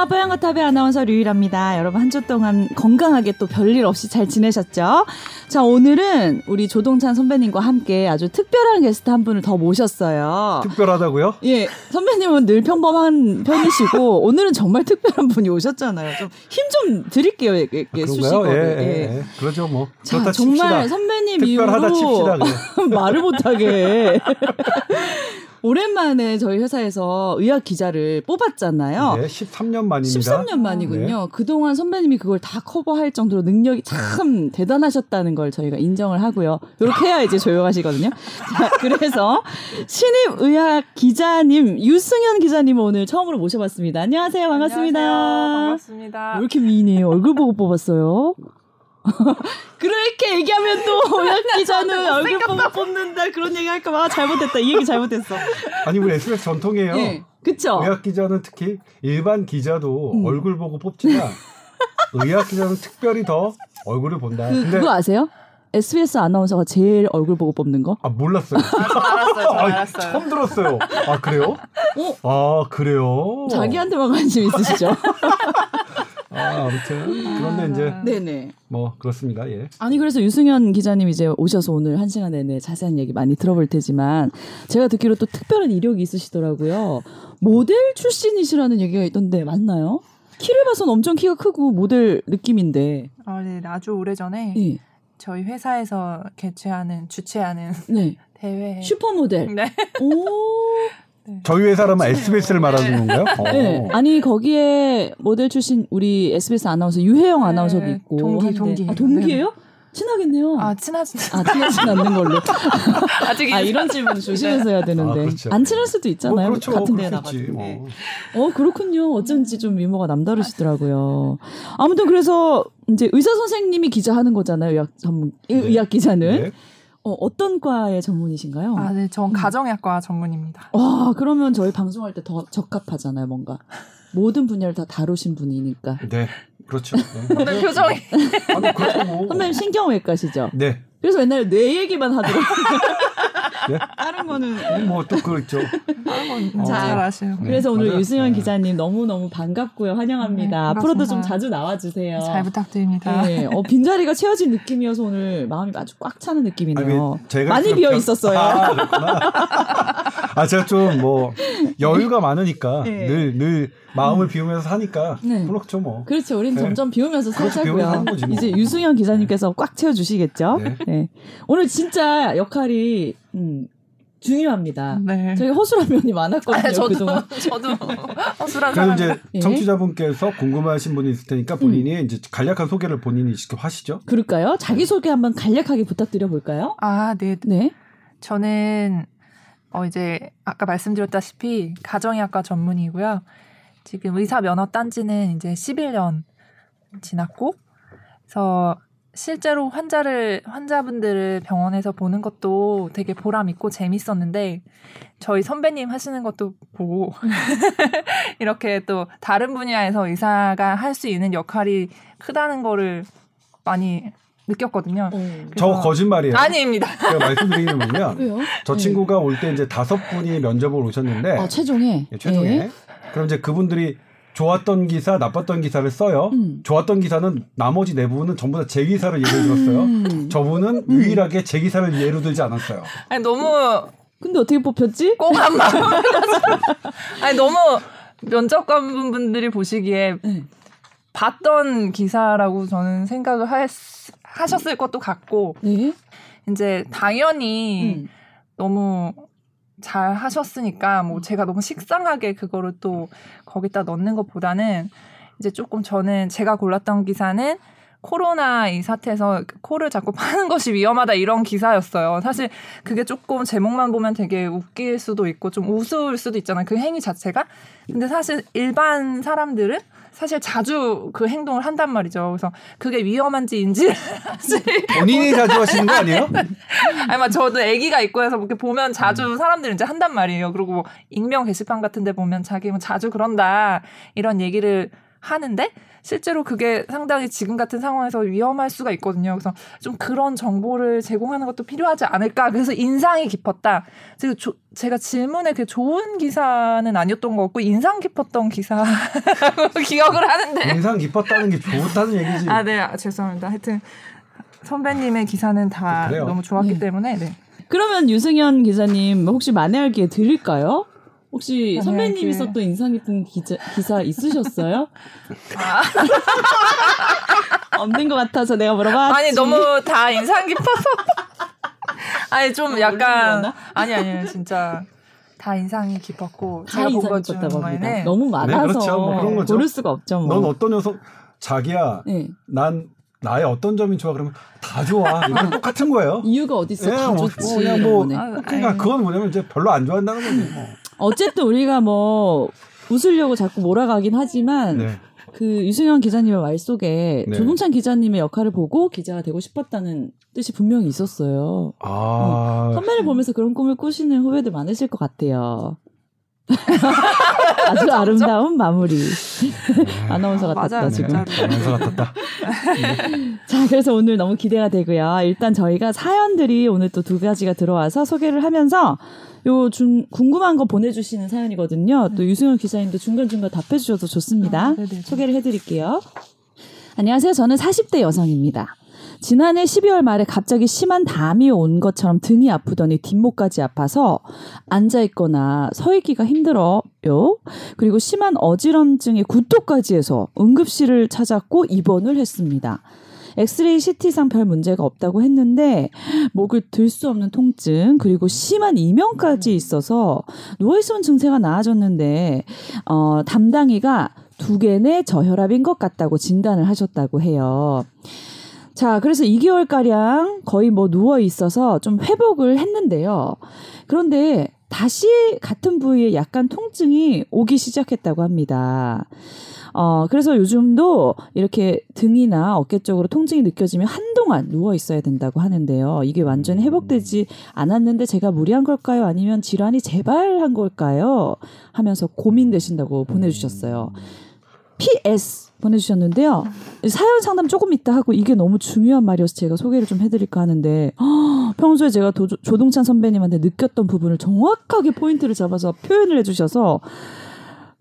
안녕하세요. 뽀얀거탑의 아나운서 류일합니다. 여러분 한 주 동안 건강하게 또 별일 없이 잘 지내셨죠? 자, 오늘은 우리 조동찬 선배님과 함께 아주 특별한 게스트 한 분을 더 모셨어요. 특별하다고요? 예, 선배님은 늘 평범한 편이시고 오늘은 정말 특별한 분이 오셨잖아요. 좀 힘좀 드릴게요, 예, 예, 아, 수식어를. 예, 예, 예. 예. 그러죠 뭐. 자, 정말 칩시다. 선배님 이후로 말을 못하게 오랜만에 저희 회사에서 의학 기자를 뽑았잖아요. 네, 13년 만입니다. 13년 만이군요. 그동안 선배님이 그걸 다 커버할 정도로 능력이 참 대단하셨다는 걸 저희가 인정을 하고요. 이렇게 해야 이제 조용하시거든요. 자, 그래서 신입 의학 기자님 유승현 기자님 오늘 처음으로 모셔봤습니다. 안녕하세요. 반갑습니다. 안녕하세요. 왜 반갑습니다. 이렇게 미인이에요? 얼굴 보고 뽑았어요? 그렇게 얘기하면 또 의학 기자는 얼굴 보고 뽑는다 그런 얘기 할까 봐 아, 잘못했다 이 얘기 잘못했어. 아니 우리 SBS 전통이에요. 예, 그쵸? 의학 기자는 특히 일반 기자도 음. 얼굴 보고 뽑지만 의학 기자는 특별히 더 얼굴을 본다. 그, 근데 그거 아세요? SBS 아나운서가 제일 얼굴 보고 뽑는 거? 아 몰랐어요. 알았어요. 알았어요. 처음 들었어요. 아 그래요? 아 그래요? 자기한테만 관심 있으시죠? 아 아무튼 그런데 이제 네네. 뭐 그렇습니다. 예. 아니 그래서 유승현 기자님 이제 오셔서 오늘 한 시간 내내 자세한 얘기 많이 들어볼 테지만 제가 듣기로 또 특별한 이력이 있으시더라고요. 모델 출신이시라는 얘기가 있던데 맞나요? 키를 봐선 엄청 키가 크고 모델 느낌인데. 아, 네, 아주 오래 전에 네. 저희 회사에서 개최하는 주최하는 네. 대회. 슈퍼 모델. 네. 오. 저희 회사라면 SBS를 말하는 건가요? 어. 네. 아니 거기에 모델 출신 우리 SBS 아나운서 유혜영 네, 아나운서도 있고 동기, 한데- 동기. 아, 동기예요? 친하겠네요. 아 친하지. 아, 친하진 않는 걸로. 아직 아, 이런 질문 조심해서 해야 되는데. 아, 그렇죠. 안 친할 수도 뭐 있잖아요. 그렇죠. 같은 데에 나가도. 뭐. 어, 그렇군요. 어쩐지 좀 미모가 남다르시더라고요. 아무튼 그래서 이제 의사 선생님이 기자하는 거잖아요. 의학 전문, 의- 네. 의학 기자는. 네. 어, 어떤 과의 전문이신가요? 아, 네, 전 가정의학과 전문입니다. 와, 그러면 저희 방송할 때 더 적합하잖아요, 뭔가. 모든 분야를 다 다루신 분이니까. 네. 그렇죠. 네. 근데 표정이 아, 뭐 그렇죠. 뭐. 선배님 신경외과시죠? 네. 그래서 맨날 뇌 얘기만 하더라고요. 네. 다른 거는 뭐 또 그렇죠. 아, 자, 잘 아시요. 네, 그래서 오늘 맞아요. 유승현 네. 기자님 너무 너무 반갑고요. 환영합니다. 네, 앞으로도 좀. 자주 나와주세요. 잘 부탁드립니다. 네, 어, 빈 자리가 채워진 느낌이어서 오늘 마음이 아주 꽉 차는 느낌이네요. 아니, 제가 많이 비어 별- 있었어요. 아, 그렇구나. 아, 제가 좀 뭐 여유가 많으니까 네. 늘늘 마음을 비우면서 사니까 네. 그렇죠 뭐. 그렇죠. 우리는 네. 점점 비우면서 살자고요. 뭐. 이제 유승현 기자님께서 꽉 채워주시겠죠? 네. 네. 오늘 진짜 역할이 음, 중요합니다. 네. 저희 허술한 면이 많았거든요. 아, 저도 그동안. 저도 허술한 사람. 이제 예. 청취자분께서 궁금하신 분이 있을 테니까 본인이 이제 간략한 소개를 본인이 직접 하시죠. 그럴까요? 자기 소개 한번 간략하게 부탁드려 볼까요? 아, 네. 네. 저는 어 이제 아까 말씀드렸다시피 가정의학과 전문이고요. 지금 의사 면허 딴 지는 이제 11년 지났고 그래서 실제로 환자를 환자분들을 병원에서 보는 것도 되게 보람 있고 재밌었는데 저희 선배님 하시는 것도 보고 이렇게 또 다른 분야에서 의사가 할 수 있는 역할이 크다는 거를 많이 느꼈거든요. 저 그래서- 거짓말이에요. 아닙니다. 제가 말씀드리는 건요. 왜요? 저 네. 친구가 올 때 이제 다섯 분이 면접을 오셨는데 아, 최종에. 예, 최종에 네. 그럼 이제 그분들이 좋았던 기사, 나빴던 기사를 써요. 음. 좋았던 기사는 나머지 네 분은 전부 다 제 기사를 예를 들었어요. 음. 저분은 유일하게 제 기사를 예로 들지 않았어요. 아니 너무 근데 어떻게 뽑혔지? 꽁한 마음. 아니 너무 면접관 분들이 보시기에 네. 봤던 기사라고 저는 생각을 하, 하셨을 것도 같고 네. 이제 당연히 음. 너무 잘 하셨으니까 뭐 제가 너무 식상하게 그거를 또 거기다 넣는 것보다는 이제 조금 저는 제가 골랐던 기사는 코로나 이 사태에서 코를 자꾸 파는 것이 위험하다 이런 기사였어요. 사실 그게 조금 제목만 보면 되게 웃길 수도 있고 좀 우스울 수도 있잖아요. 그 행위 자체가. 근데 사실 일반 사람들은 사실 자주 그 행동을 한단 말이죠. 그래서 그게 위험한지 사실 본인이 자주 하시는 거 아니에요? 아니, 막 저도 아기가 있고 해서 이렇게 보면 자주 사람들이 이제 한단 말이에요. 그리고 뭐 익명 게시판 같은 데 보면 자기 뭐 자주 그런다. 이런 얘기를 하는데 실제로 그게 상당히 지금 같은 상황에서 위험할 수가 있거든요. 그래서 좀 그런 정보를 제공하는 것도 필요하지 않을까. 그래서 인상이 깊었다. 제가, 조, 제가 질문에 그 좋은 기사는 아니었던 것 같고 인상 깊었던 기사 기억을 하는데. 인상 깊었다는 게 좋다는 얘기지. 아, 네. 아, 죄송합니다. 하여튼 선배님의 기사는 다 그래요. 너무 좋았기 네. 때문에 네. 그러면 유승현 기자님 혹시 만회할 기회 드릴까요? 혹시 만회할 선배님이 기회. 썼던 인상 깊은 기자, 기사 있으셨어요? 아. 없는 것 같아서 내가 물어봤지. 아니 너무 다 인상 깊어서 아니 좀 너무 약간 아니 아니요 진짜 다 인상이 깊었고 다 제가 인상 깊었다고 합니다. 중에는 너무 많아서 그렇죠. 뭐 그런 거죠. 고를 수가 없죠. 뭐. 넌 어떤 녀석 자기야 네. 난 나의 어떤 점이 좋아 그러면 다 좋아 이건 똑같은 거예요. 이유가 어디 있어? 예, 다 뭐, 좋지. 그냥 뭐 이런 거네. 아, 그러니까. 그건 뭐냐면 이제 별로 안 좋아한다는 거지. 뭐. 어쨌든 우리가 뭐 웃으려고 자꾸 몰아가긴 하지만 네. 그 유승현 기자님의 말 속에 네. 조동찬 기자님의 역할을 보고 기자가 되고 싶었다는 뜻이 분명히 있었어요. 아 선배를 보면서 그런 꿈을 꾸시는 후배들 많으실 것 같아요. 아주 아름다운 마무리. 아나운서 같았다 맞아요, 지금. 아나운서 같았다. 자, 그래서 오늘 너무 기대가 되고요. 일단 저희가 사연들이 오늘 또 두 가지가 들어와서 소개를 하면서 요 중, 궁금한 거 보내주시는 사연이거든요. 또 유승현 기자님도 중간중간 답해주셔서 좋습니다. 아, 네네. 소개를 해드릴게요. 안녕하세요. 저는 40대 여성입니다. 지난해 12월 말에 갑자기 심한 담이 온 것처럼 등이 아프더니 뒷목까지 아파서 앉아있거나 서있기가 힘들어요. 그리고 심한 어지럼증에 구토까지 해서 응급실을 찾았고 입원을 했습니다. 엑스레이 CT상 별 문제가 없다고 했는데 목을 들 수 없는 통증 그리고 심한 이명까지 있어서 누워있으면 증세가 나아졌는데 어, 담당이가 두 개내 저혈압인 것 같다고 진단을 하셨다고 해요. 자, 그래서 2개월가량 거의 뭐 누워 있어서 좀 회복을 했는데요. 그런데 다시 같은 부위에 약간 통증이 오기 시작했다고 합니다. 어, 그래서 요즘도 이렇게 등이나 어깨 쪽으로 통증이 느껴지면 한동안 누워 있어야 된다고 하는데요. 이게 완전히 회복되지 않았는데 제가 무리한 걸까요? 아니면 질환이 재발한 걸까요? 하면서 고민되신다고 보내주셨어요. PS 보내주셨는데요. 사연 상담 조금 있다 하고 이게 너무 중요한 말이어서 제가 소개를 좀 해드릴까 하는데 허, 평소에 제가 도, 조동찬 선배님한테 느꼈던 부분을 정확하게 포인트를 잡아서 표현을 해주셔서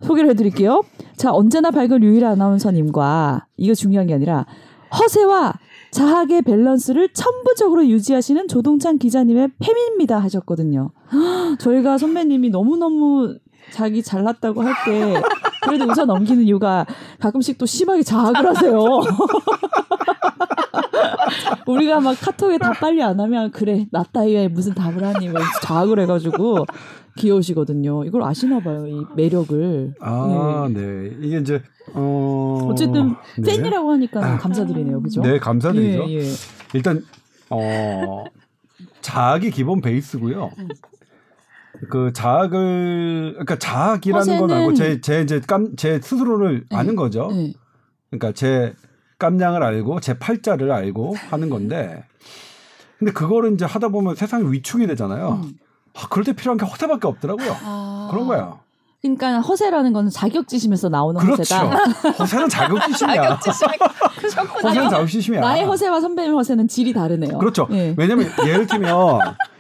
소개를 해드릴게요. 자 언제나 밝은 유일한 아나운서님과 이거 중요한 게 아니라 허세와 자학의 밸런스를 천부적으로 유지하시는 조동찬 기자님의 팬입니다 하셨거든요. 헉, 저희가 선배님이 너무너무 자기 잘났다고 할 때 그래도 웃어 넘기는 이유가 가끔씩 또 심하게 자학을 하세요. 우리가 막 카톡에 답 빨리 안 하면 그래 나 따위에 무슨 답을 하니 왜 자학을 해가지고 귀여우시거든요. 이걸 아시나 봐요 이 매력을. 아, 네. 이게 이제 어 예. 어쨌든 네. 팬이라고 하니까 아. 감사드리네요, 그죠? 네, 감사드리죠. 예, 예. 일단 어 자학이 기본 베이스고요. 음. 그 자학을 그러니까 자학이라는 건 알고 제 제 이제 깜 제 스스로를 네. 아는 거죠. 네. 그러니까 제 깜냥을 알고 제 팔자를 알고 하는 건데 근데 그거를 이제 하다 보면 세상이 위축이 되잖아요. 음. 아, 그럴 때 필요한 게 허세밖에 없더라고요. 아. 그런 거야. 그러니까 허세라는 거는 자격지심에서 나오는 그렇죠. 허세다. 허세는 자격지심이야. 자격지심이 크셨군요. 허세는 자격지심이야. 나의 허세와 선배님 허세는 질이 다르네요. 그렇죠. 예. 왜냐면 예를 들면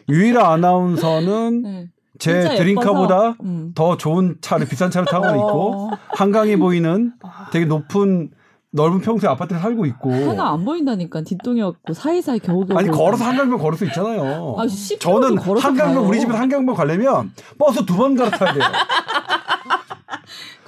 유일한 아나운서는 네. 제 드림카보다 음. 더 좋은 차를 비싼 차를 타고 있고 어. 한강이 보이는 되게 높은 넓은 평수의 아파트에 살고 있고 하나 안 보인다니까 뒷동이 없고 사이사이 겨우겨우 아니. 걸어서 한강변 걸을 수 있잖아요. 아, 10km 저는 한강변 가요. 우리 집에서 한강변 가려면 버스 두 번 갈아타야 돼요.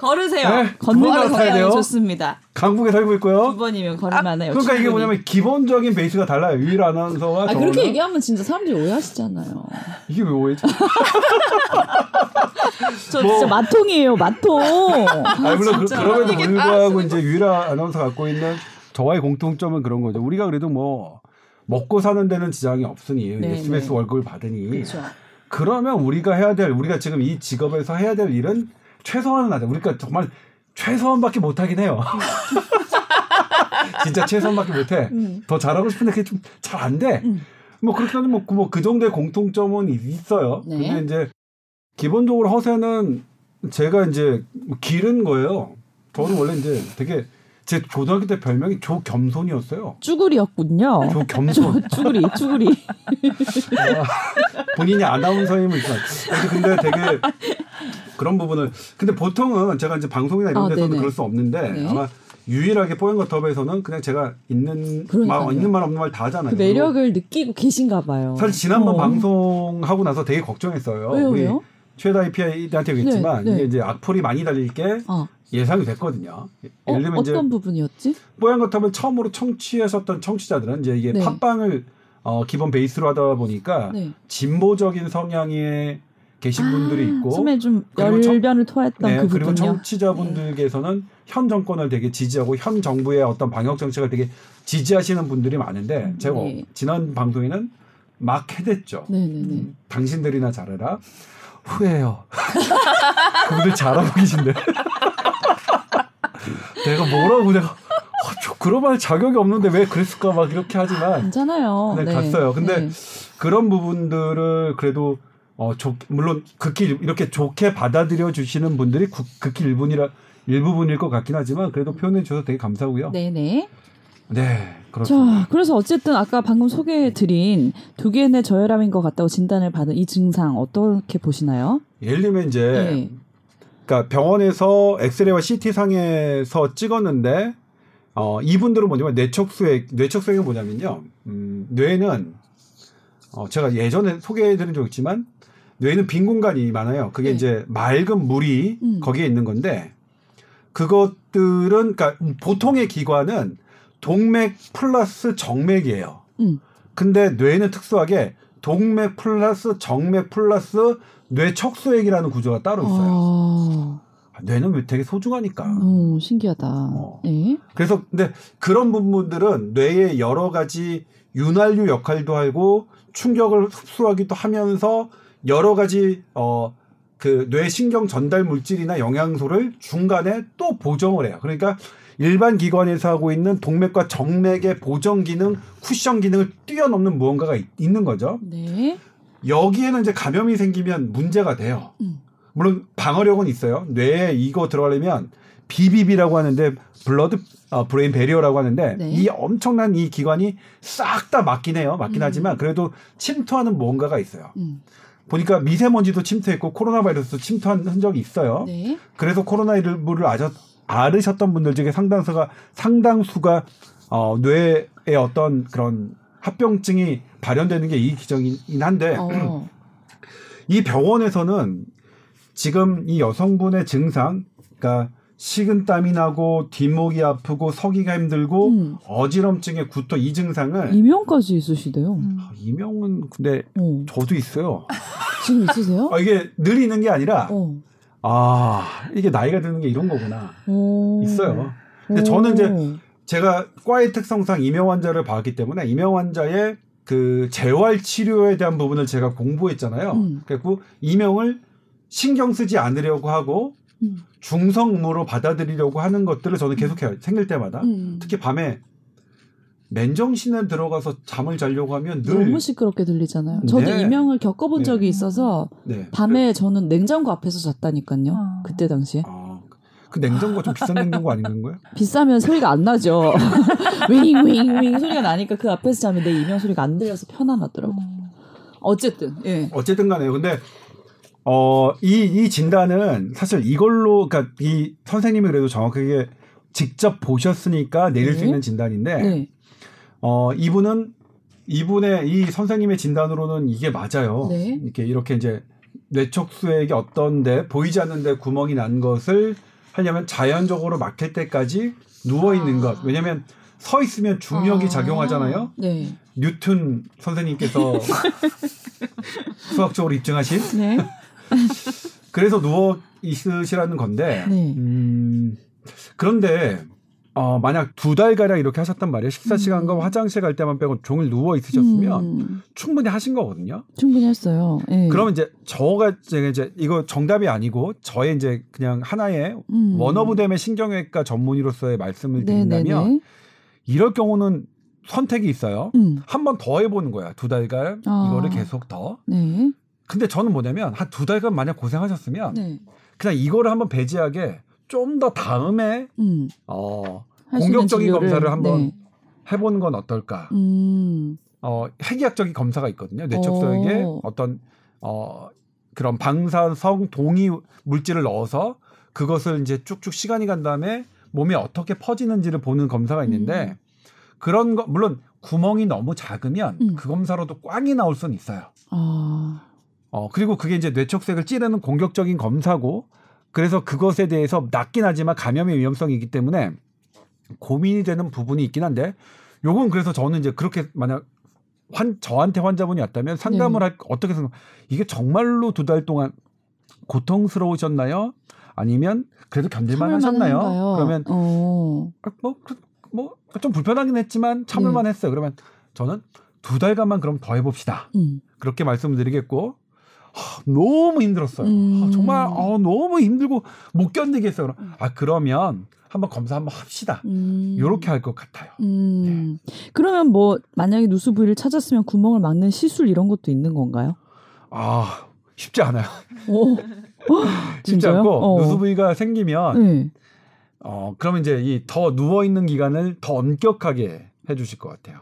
걸으세요. 네, 돼요. 굉장히 좋습니다. 강북에 살고 두 있고요. 번이면 걸을만해요. 그러니까 이게. 뭐냐면 기본적인 베이스가 달라요. 유일 아나운서와 아 그렇게 얘기하면 진짜 사람들이 오해하시잖아요. 이게 왜 오해지? 저 뭐- 진짜 마통이에요, 마통. 아, 물론 그, 진짜. 그럼에도 불구하고 이제 유일한 아나운서 갖고 있는 저와의 공통점은 그런 거죠. 우리가 그래도 뭐 먹고 사는 데는 지장이 없으니 네, SBS 네. 월급을 받으니 그렇죠. 그러면 우리가 해야 될 우리가 지금 이 직업에서 해야 될 일은 최소한은 하자. 우리가 정말 최소한밖에 못 하긴 해요. 진짜 최소한밖에 못 해. 음. 더 잘하고 싶은데 그게 좀 잘 안 돼. 음. 뭐 그렇게 하면 뭐, 그- 뭐그 정도의 공통점은 있어요. 네. 근데 이제 기본적으로 허세는 제가 이제 기른 거예요. 저는 원래 이제 되게 제 고등학교 때 별명이 조겸손이었어요. 쭈구리였군요. 조겸손. 쭈구리, 쭈구리. 아, 본인이 아나운서임을 근데 되게 그런 부분을 근데 보통은 제가 이제 방송이나 이런 아, 데서는 네네. 그럴 수 없는데 네. 아마 유일하게 뽀얀거탑에서는 그냥 제가 있는 그러니까요. 말 있는 말 없는 말 다 하잖아요. 그 매력을 느끼고 계신가 봐요. 사실 지난번 어. 방송하고 나서 되게 걱정했어요. 왜요, 우리 왜요? 최다 PI한테 얘기했지만 네, 네. 이게 이제 악플이 많이 달릴 게 아, 예상이 됐거든요. 어, 예를 들면 이제 어떤 부분이었지? 뽀얀 거탑을 처음으로 청취하셨던 청취자들은 이제 이게 네. 팟빵을 어, 기본 베이스로 하다 보니까 네. 진보적인 성향의 계신 분들이 있고 처음에 좀 열변을 토했던 네, 그 그리고 부분요. 청취자분들께서는 현 정권을 되게 지지하고 현 정부의 어떤 방역 정책을 되게 지지하시는 분들이 많은데 제가 네. 지난 방송에는 막 해댔죠. 네네네. 음, 당신들이나 잘해라. 후회해요. 그분들 잘하고 계신데. 내가 뭐라고 내가 어, 저 그런 말 자격이 없는데 왜 그랬을까 막 이렇게 하지만 괜찮아요. 네, 갔어요. 근데 네. 그런 부분들을 그래도 어, 좋, 물론 극히 일- 이렇게 좋게 받아들여 주시는 분들이 구- 극히 일분이라 일부분일 것 같긴 하지만 그래도 표현해 주셔서 되게 감사하고요. 네, 네 네. 그렇습니다. 자, 그래서 어쨌든 아까 방금 소개해드린 두 개의 저혈압인 것 같다고 진단을 받은 이 증상 어떻게 보시나요? 예를 들면 이제 네. 그러니까 병원에서 엑스레이와 CT 상에서 찍었는데 어 이분들은 뭐냐면 뇌척수액 뇌척수액은 뭐냐면요. 음, 뇌는 어 제가 예전에 소개해드린 적 있지만 뇌는 빈 공간이 많아요. 그게 네. 이제 맑은 물이 음. 거기에 있는 건데 그것들은 그러니까 보통의 기관은 동맥 플러스 정맥이에요. 음. 근데 뇌는 특수하게 동맥 플러스 정맥 플러스 뇌척수액이라는 구조가 따로 있어요. 아, 뇌는 되게 소중하니까. 오, 신기하다. 어. 네. 그래서 근데 그런 부분들은 뇌의 여러 가지 윤활유 역할도 하고 충격을 흡수하기도 하면서 여러 가지 어 그 뇌 신경 전달 물질이나 영양소를 중간에 또 보정을 해요. 그러니까 일반 기관에서 하고 있는 동맥과 정맥의 보정 기능, 쿠션 기능을 뛰어넘는 무언가가 있, 는 거죠. 네. 여기에는 이제 감염이 생기면 문제가 돼요. 음. 물론 방어력은 있어요. 뇌에 이거 들어가려면 BBB라고 하는데 blood 어, brain barrier라고 하는데 네. 이 엄청난 이 기관이 싹 다 막긴 해요. 막긴 음. 하지만 그래도 침투하는 뭔가가 있어요. 음. 보니까 미세먼지도 침투했고 코로나 바이러스도 침투한 흔적이 있어요. 네. 그래서 코로나19를 아셨, 앓으셨던 분들 중에 상당수가 상당수가 어, 뇌의 어떤 그런 합병증이 발현되는 게 이 기정이긴 한데 어. 이 병원에서는 지금 이 여성분의 증상, 그러니까 식은땀이 나고 뒷목이 아프고 서기가 힘들고 음. 어지럼증에 구토 이 증상을 이명까지 있으시대요. 음. 아, 이명은 근데 어. 저도 있어요. 지금 있으세요? 아, 이게 늘 있는 게 아니라 어. 아 이게 나이가 드는 게 이런 거구나 오. 있어요. 근데 오. 저는 이제 제가 과의 특성상 이명 환자를 봤기 때문에 이명 환자의 그 재활 치료에 대한 부분을 제가 공부했잖아요. 음. 그래고 이명을 신경 쓰지 않으려고 하고 음. 중성으로 받아들이려고 하는 것들을 저는 계속해요. 생길 때마다. 음. 특히 밤에 맨정신에 들어가서 잠을 자려고 하면 늘 너무 시끄럽게 들리잖아요. 저도 네. 이명을 겪어본 네. 적이 있어서 네. 밤에 저는 냉장고 앞에서 잤다니까요. 아. 그때 당시에 아, 그 냉장고가 좀 비싼 냉장고 아닌 거예요? 비싸면 소리가 안 나죠. 윙윙윙 소리가 나니까 그 앞에서 자면 내 이명 소리가 안 들려서 편안하더라고. 음. 어쨌든 예. 어쨌든 간에요. 근데 어, 이, 이 진단은 사실 이걸로, 그러니까 이 선생님이 그래도 정확하게 직접 보셨으니까 내릴 수 네. 있는 진단인데, 네. 어, 이분은, 이분의 이 선생님의 진단으로는 이게 맞아요. 네. 이렇게, 이렇게 이제 뇌척수액이 어떤데, 보이지 않는데 구멍이 난 것을 하려면 자연적으로 막힐 때까지 누워 있는 아. 것. 왜냐면 서 있으면 중력이 아. 작용하잖아요. 네. 뉴튼 선생님께서 수학적으로 입증하신 네. 그래서 누워 있으시라는 건데 네. 음, 그런데 어, 만약 두 달가량 이렇게 하셨단 말이에요 식사 시간과 음. 화장실 갈 때만 빼고 종일 누워 있으셨으면 음, 충분히 하신 거거든요. 충분히 했어요. 예. 그러면 이제 저가 이제 이거 정답이 아니고 저의 이제 그냥 하나의 음. 원어브댐의 신경외과 전문의로서의 말씀을 드린다면 네네네. 이럴 경우는 선택이 있어요. 음. 한번 더 해보는 거야. 두 달간 아. 이거를 계속 더. 네. 근데 저는 뭐냐면 한 두 달간 만약 고생하셨으면 네. 그냥 이거를 한번 배제하게 좀 더 다음에 음. 어, 공격적인 진료를- 검사를 한번 네. 해보는 건 어떨까? 음. 어, 핵의학적인 검사가 있거든요. 뇌촉소에 오. 어떤 어, 그런 방사성 동위 물질을 넣어서 그것을 이제 쭉쭉 시간이 간 다음에 몸에 어떻게 퍼지는지를 보는 검사가 있는데 음. 그런 거 물론 구멍이 너무 작으면 음. 그 검사로도 꽝이 나올 수는 있어요. 아. 어, 그리고 그게 이제 뇌촉색을 찌르는 공격적인 검사고 그래서 그것에 대해서 낮긴 하지만 감염의 위험성이 있기 때문에 고민이 되는 부분이 있긴 한데 요건 그래서 저는 이제 그렇게 만약 환 저한테 환자분이 왔다면 상담을 네. 할 어떻게 생각 이게 정말로 두 달 동안 고통스러우셨나요? 아니면 그래도 견딜만 하셨나요? 그러면 어. 아, 뭐, 그, 뭐, 좀 불편하긴 했지만 참을만 네. 했어요. 그러면 저는 두 달간만 그럼 더 해봅시다. 음. 그렇게 말씀드리겠고, 하, 너무 힘들었어요. 음. 아, 정말, 어, 너무 힘들고 못 견디겠어요. 음. 아, 그러면 한번 검사 한번 합시다. 음. 요렇게 할 것 같아요. 음. 그러면 뭐 만약에 누수 부위를 찾았으면 구멍을 막는 시술 이런 것도 있는 건가요? 아, 쉽지 않아요. 오. 쉽지? 않고, 어. 누수 부위가 생기면, 네. 어, 그러면 이제 이 더 누워 있는 기간을 더 엄격하게 해주실 것 같아요.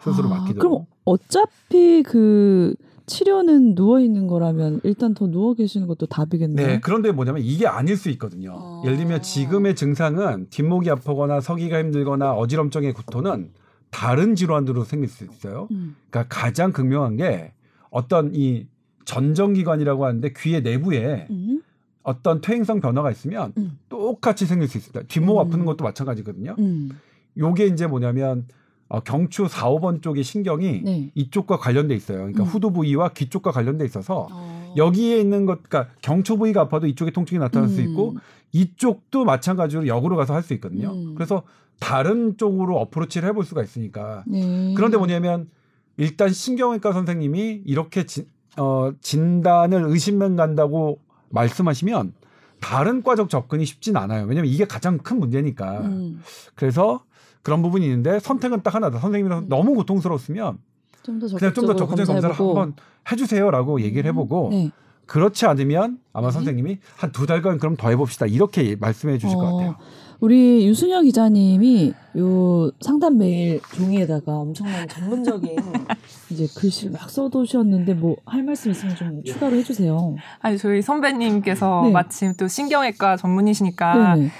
스스로 아, 맡기도록. 그럼 어차피 그 치료는 누워 있는 거라면 일단 더 누워 계시는 것도 답이겠네요. 네, 그런데 뭐냐면 이게 아닐 수 있거든요. 어. 예를 들면 지금의 증상은 뒷목이 아프거나 서기가 힘들거나 어지럼증의 구토는 다른 질환으로 생길 수 있어요. 음. 그러니까 가장 극명한 게 어떤 이 전정기관이라고 하는데 귀의 내부에 음. 어떤 퇴행성 변화가 있으면 음. 똑같이 생길 수 있습니다. 뒷목 음. 아프는 것도 마찬가지거든요. 음. 요게 이제 뭐냐면 어, 경추 4, 5번 쪽의 신경이 네. 이쪽과 관련돼 있어요. 그러니까 음. 후두 부위와 귀 쪽과 관련돼 있어서 어. 여기에 있는 것, 그러니까 경추 부위가 아파도 이쪽에 통증이 나타날 수 음. 있고 이쪽도 마찬가지로 역으로 가서 할 수 있거든요. 음. 그래서 다른 쪽으로 어프로치를 해볼 수가 있으니까. 네. 그런데 뭐냐면 일단 신경외과 선생님이 이렇게 진, 어, 진단을 의심만 간다고 말씀하시면 다른 과적 접근이 쉽진 않아요. 왜냐면 이게 가장 큰 문제니까. 음. 그래서 그런 부분이 있는데 선택은 딱 하나다. 선생님이랑 음. 너무 고통스러웠으면 좀더 그냥 좀 더 적극적인 검사를. 한번 해주세요라고 얘기를 해보고 네. 그렇지 않으면 아마 네. 선생님이 한 두 달간 그럼 더 해봅시다 이렇게 말씀해 주실 것 어, 같아요. 우리 유순혁 기자님이 요 상담 메일 종이에다가 엄청난 전문적인 이제 글씨를 막 써두셨는데 뭐 할 말씀 있으면 좀 추가로 해주세요. 아니 저희 선배님께서 네. 마침 또 신경외과 전문이시니까 네네.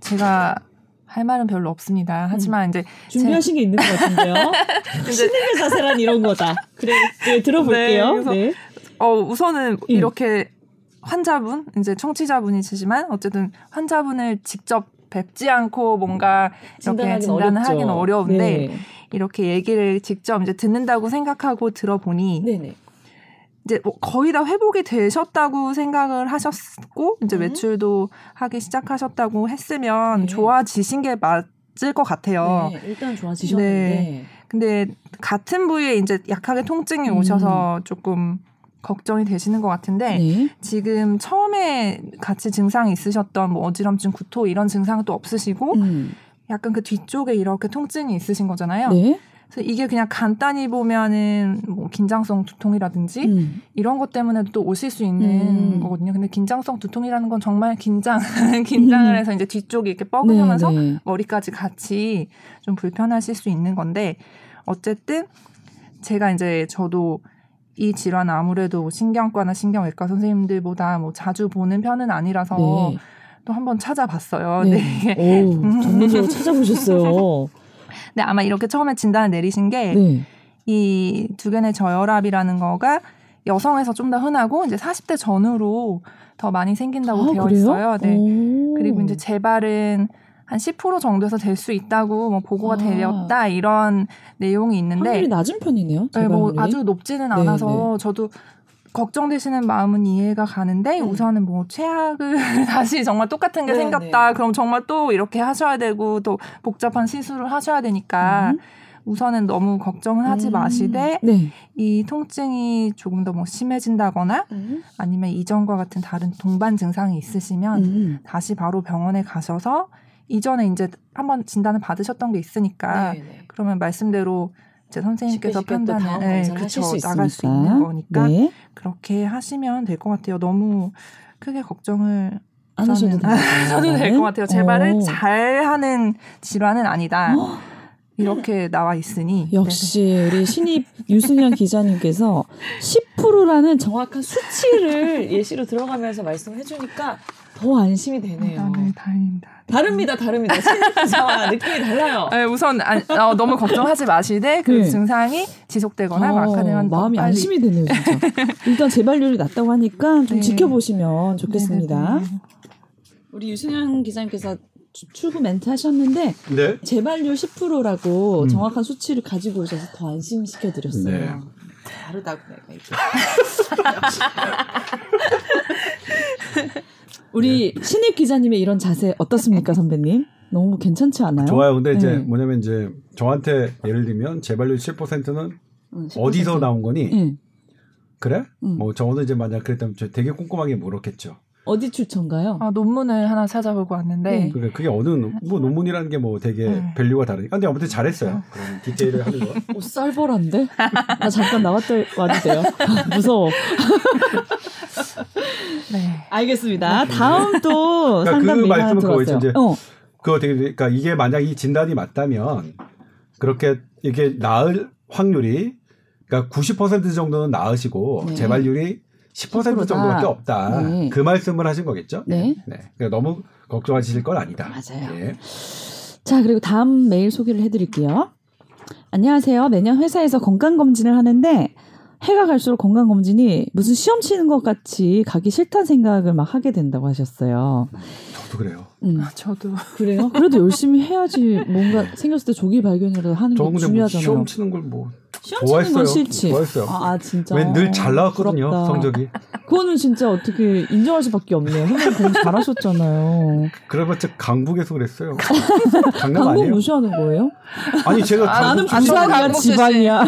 제가 할 말은 별로 없습니다. 하지만 이제 준비하신 게 있는 것 같은데요. 신에게 자세란 이런 거다. 그래, 네, 들어볼게요. 네, 그래서 네. 어 우선은 예. 이렇게 환자분 이제 청취자분이시지만 어쨌든 환자분을 직접 뵙지 않고 뭔가 이렇게 진단을. 하기는 어려운데 네. 이렇게 얘기를 직접 이제 듣는다고 생각하고 들어보니 네네. 이제 뭐 거의 다 회복이 되셨다고 생각을 하셨고 이제 음. 외출도 하기 시작하셨다고 했으면 네. 좋아지신 게 맞을 것 같아요. 네, 일단 좋아지셨는데. 근데 같은 부위에 이제 약하게 통증이 음. 오셔서 조금 걱정이 되시는 것 같은데 네. 지금 처음에 같이 증상이 있으셨던 뭐 어지럼증, 구토 이런 증상은 또 없으시고 음. 약간 그 뒤쪽에 이렇게 통증이 있으신 거잖아요. 네. 그래서 이게 그냥 간단히 보면은 뭐 긴장성 두통이라든지 음. 이런 것 때문에도 또 오실 수 있는 음. 거거든요. 근데 긴장성 두통이라는 건 정말 긴장 긴장을 음. 해서 이제 뒤쪽이 이렇게 뻐근하면서 네, 네. 머리까지 같이 좀 불편하실 수 있는 건데 어쨌든 제가 이제 저도 이 질환 아무래도 신경과나 신경외과 선생님들보다 뭐 자주 보는 편은 아니라서 네. 또 한번 찾아봤어요. 네. 이게 오, 전문적으로 찾아보셨어요. 근데 아마 이렇게 처음에 진단을 내리신 게 네. 이 두견의 저혈압이라는 거가 여성에서 좀 더 흔하고 이제 40대 전후로 더 많이 생긴다고 아, 되어 그래요? 있어요. 네. 오. 그리고 이제 재발은 한 10% 정도에서 될 수 있다고 뭐 보고가 아. 되었다 이런 내용이 있는데 확률이 낮은 편이네요. 네, 뭐 재발률이. 아주 높지는 네, 않아서 저도 걱정되시는 마음은 이해가 가는데 음. 우선은 뭐 최악을 다시 정말 똑같은 게 네, 생겼다. 네. 그럼 정말 또 이렇게 하셔야 되고 또 복잡한 시술을 하셔야 되니까 음. 우선은 너무 걱정은 하지 음. 마시되 네. 이 통증이 조금 더 뭐 심해진다거나 아니면 이전과 같은 다른 동반 증상이 있으시면 음. 다시 바로 병원에 가셔서 이전에 이제 한번 진단을 받으셨던 게 있으니까 네, 네. 그러면 말씀대로 제 선생님께서 판단을 네, 그쵸, 수 나갈 수 있으니까. 있는 거니까 네. 그렇게 하시면 될 것 같아요. 너무 크게 걱정을 안 하셔도 저는 돼요. 하셔도 될것 같아요. 재발을 오. 잘하는 질환은 아니다. 어? 이렇게 나와 있으니 역시 우리 신입 유승현 기자님께서 10%라는 정확한 수치를 예시로 들어가면서 말씀해 주니까 더 안심이 되네요. 아, 네, 다행입니다. 다릅니다, 다릅니다. 신입 기자와 느낌이 달라요. 네, 우선 안- 어, 너무 걱정하지 마시되 그 네. 증상이 지속되거나 뭐 어, 악화되면 더 마음이 빨리 안심이 되네요, 진짜. 일단 재발률이 낮다고 하니까 좀 네. 지켜보시면 좋겠습니다. 네네네. 우리 유승현 기자님께서 주- 출구 멘트 하셨는데 네. 재발률 10%라고 음. 정확한 수치를 가지고 오셔서 더 안심시켜 드렸어요. 네. 다르다고 내가 이게. 우리 신입 기자님의 이런 자세 어떻습니까, 선배님? 너무 괜찮지 않아요? 좋아요. 근데 이제 네. 뭐냐면 이제 저한테 예를 들면 재발률 7%는 응, 10%. 어디서 나온 거니? 응. 그래? 응. 뭐 저는 이제 만약 그랬다면 저 되게 꼼꼼하게 물었겠죠. 어디 출처인가요? 아, 논문을 하나 찾아보고 왔는데 네. 그게 그게 어느 논- 뭐 논문이라는 게 뭐 되게 음. value가 다르니까. 근데 아무튼 잘했어요. 그런 디테일을 하는 거. 오, 살벌한데? 나 잠깐 나갔다 와도 돼요. 무서워. 네. 알겠습니다. 다음 또 그러니까 그 말씀은 그거 들어왔어요. 이제 어. 그거 되게 그러니까 이게 만약 이 진단이 맞다면 그렇게 이게 나을 확률이 그러니까 90% 정도는 나으시고 네. 재발률이 10% 정도밖에 없다. 네. 그 말씀을 하신 거겠죠? 네. 네. 그러니까 너무 걱정하실 건 아니다. 맞아요. 예. 자, 그리고 다음 메일 소개를 해드릴게요. 안녕하세요. 매년 회사에서 건강검진을 하는데 해가 갈수록 건강검진이 무슨 시험 치는 것 같이 가기 싫다는 생각을 막 하게 된다고 하셨어요. 저도 그래요. 음, 저도 그래요? 그래도 열심히 해야지 뭔가 생겼을 때 조기 발견이라도 하는 저게뭐 중요하잖아요. 시험 치는 걸뭐 시험 치는 건 좋아했어요. 싫지. 좋아했어요. 아, 아, 진짜. 왜 늘 잘 나왔거든요 부럽다. 성적이. 그거는 진짜 어떻게 인정할 수밖에 없네요. 선생님 공부 잘하셨잖아요. 그래봤자 강북에서 그랬어요. 강북 아니에요. 무시하는 거예요? 아니 제가 아, 나는 강북 출신- 부산이야, 강북 출신. 지방이야.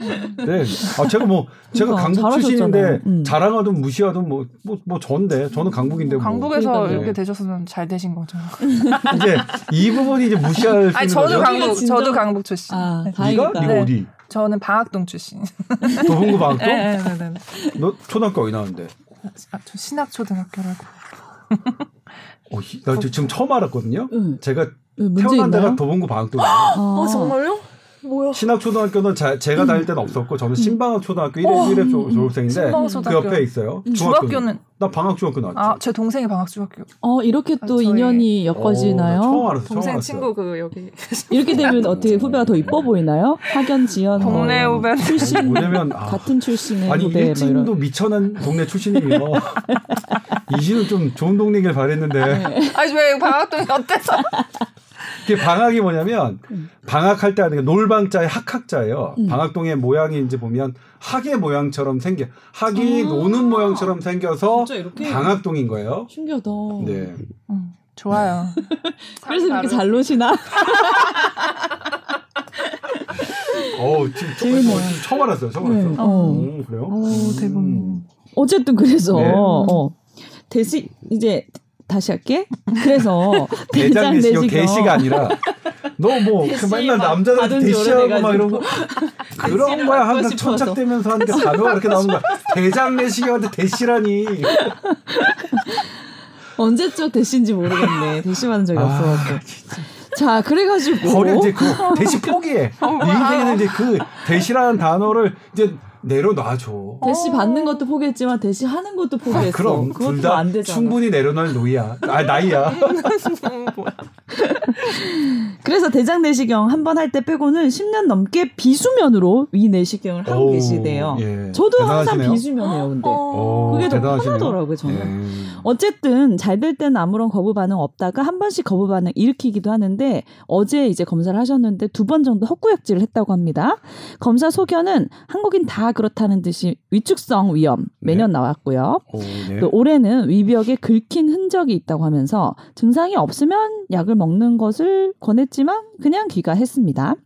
네. 아 제가 뭐 제가 그러니까, 강북 잘하셨잖아요. 출신인데 음. 자랑하든 무시하든 뭐 뭐 뭐 전데 저는 강북인데 뭐. 강북에서 그러니까요. 이렇게 되셨으면 잘 되신 거죠. 이제 이 부분이 이제 무시할 수 아니 저도. 강북 진짜- 저도 강북 출신. 아, 네. 다행이다. 네가 네가 네. 어디? 저는 방학동 출신. 도봉구 방학도? 네, 네, 네, 네. 너 초등학교 어디 나왔는데? 아, 저 신학초등학교라고. 어, 이- 나 지금 처음 알았거든요. 응. 제가 왜 문제 태어난 데가 있나요? 도봉구 방학도예요. 아, 정말요? 뭐야? 신학초등학교는 자- 제가 다닐 때는 없었고 저는 신방학초등학교 1회, 어, 1회 조, 졸업생인데. 그 옆에 있어요. 음. 중학교는 나 방학중학교 나왔지. 아, 제 동생이 방학중학교. 어, 이렇게 또 아, 저희- 인연이 어, 나 엮어지나요? 처음 알았어. 처음 동생 알았어요. 친구 그 여기 이렇게 되면 어떻게 후배가 더 이뻐 보이나요? 학연, 지연, 뭐 동네 후배. 출신 뭐냐면 아, 같은 출신의 아니 후배 뭐 일진도. 미천한 동네 출신이며 이시는 좀 좋은 동네길 바랬는데 아니 왜 방학동이 어때서? 그게 방학이 뭐냐면 음. 방학할 때 하는 게 놀방자의 학학자예요. 음. 방학동의 모양이 이제 보면 학의 모양처럼 생겨 학이 아. 노는 모양처럼 생겨서 방학동인 거예요. 신기하다. 네. 음, 좋아요. 그래서 이렇게 잘 노시나? 어, 지금 처, 재밌네요. 어, 처음 알았어요. 처음 네. 알았어. 어. 음, 그래요? 오 대박. 어쨌든 그래서 네. 어, 대시 이제 다시 할게. 그래서 대장 내시경 내시경 대시가 아니라 너뭐 그 맨날 막 남자들 대시하고 막 이런 거. 그런 거야 항상. 천착되면서 하는 게 단어가 이렇게 나오는 거야. 대장 내시경한테 대시라니. 언제적 대시인지 모르겠네. 대시받은 적이 아, 없어갖고. 자, 그래가지고 버려 이제 그 대시 포기해. 네 인생에는 이제 그 대시라는 단어를 이제 내려놔줘. 대시 받는 것도 포기했지만 대시 하는 것도 포기했어. 아, 그럼 그것도 둘다안 되잖아. 충분히 내려놓을 노이야. 아 나이야. 그래서 대장 내시경 한 번 할 때 빼고는 10년 넘게 비수면으로 위 내시경을 하고 오, 계시대요. 예. 저도 항상 대단하시네요. 비수면이에요, 근데. 오, 그게 더. 편하더라고요, 저는. 예. 어쨌든 잘 될 때는 아무런 거부 반응 없다가 한 번씩 거부 반응 일으키기도 하는데 어제 이제 검사를 하셨는데 두 번 정도 헛구역질을 했다고 합니다. 검사 소견은 한국인 다 그렇다는 듯이 위축성 위염 매년 나왔고요. 오, 네. 또 올해는 위벽에 긁힌 흔적이 있다고 하면서 증상이 없으면 약을 먹는 것을 권했지만 그냥 귀가했습니다.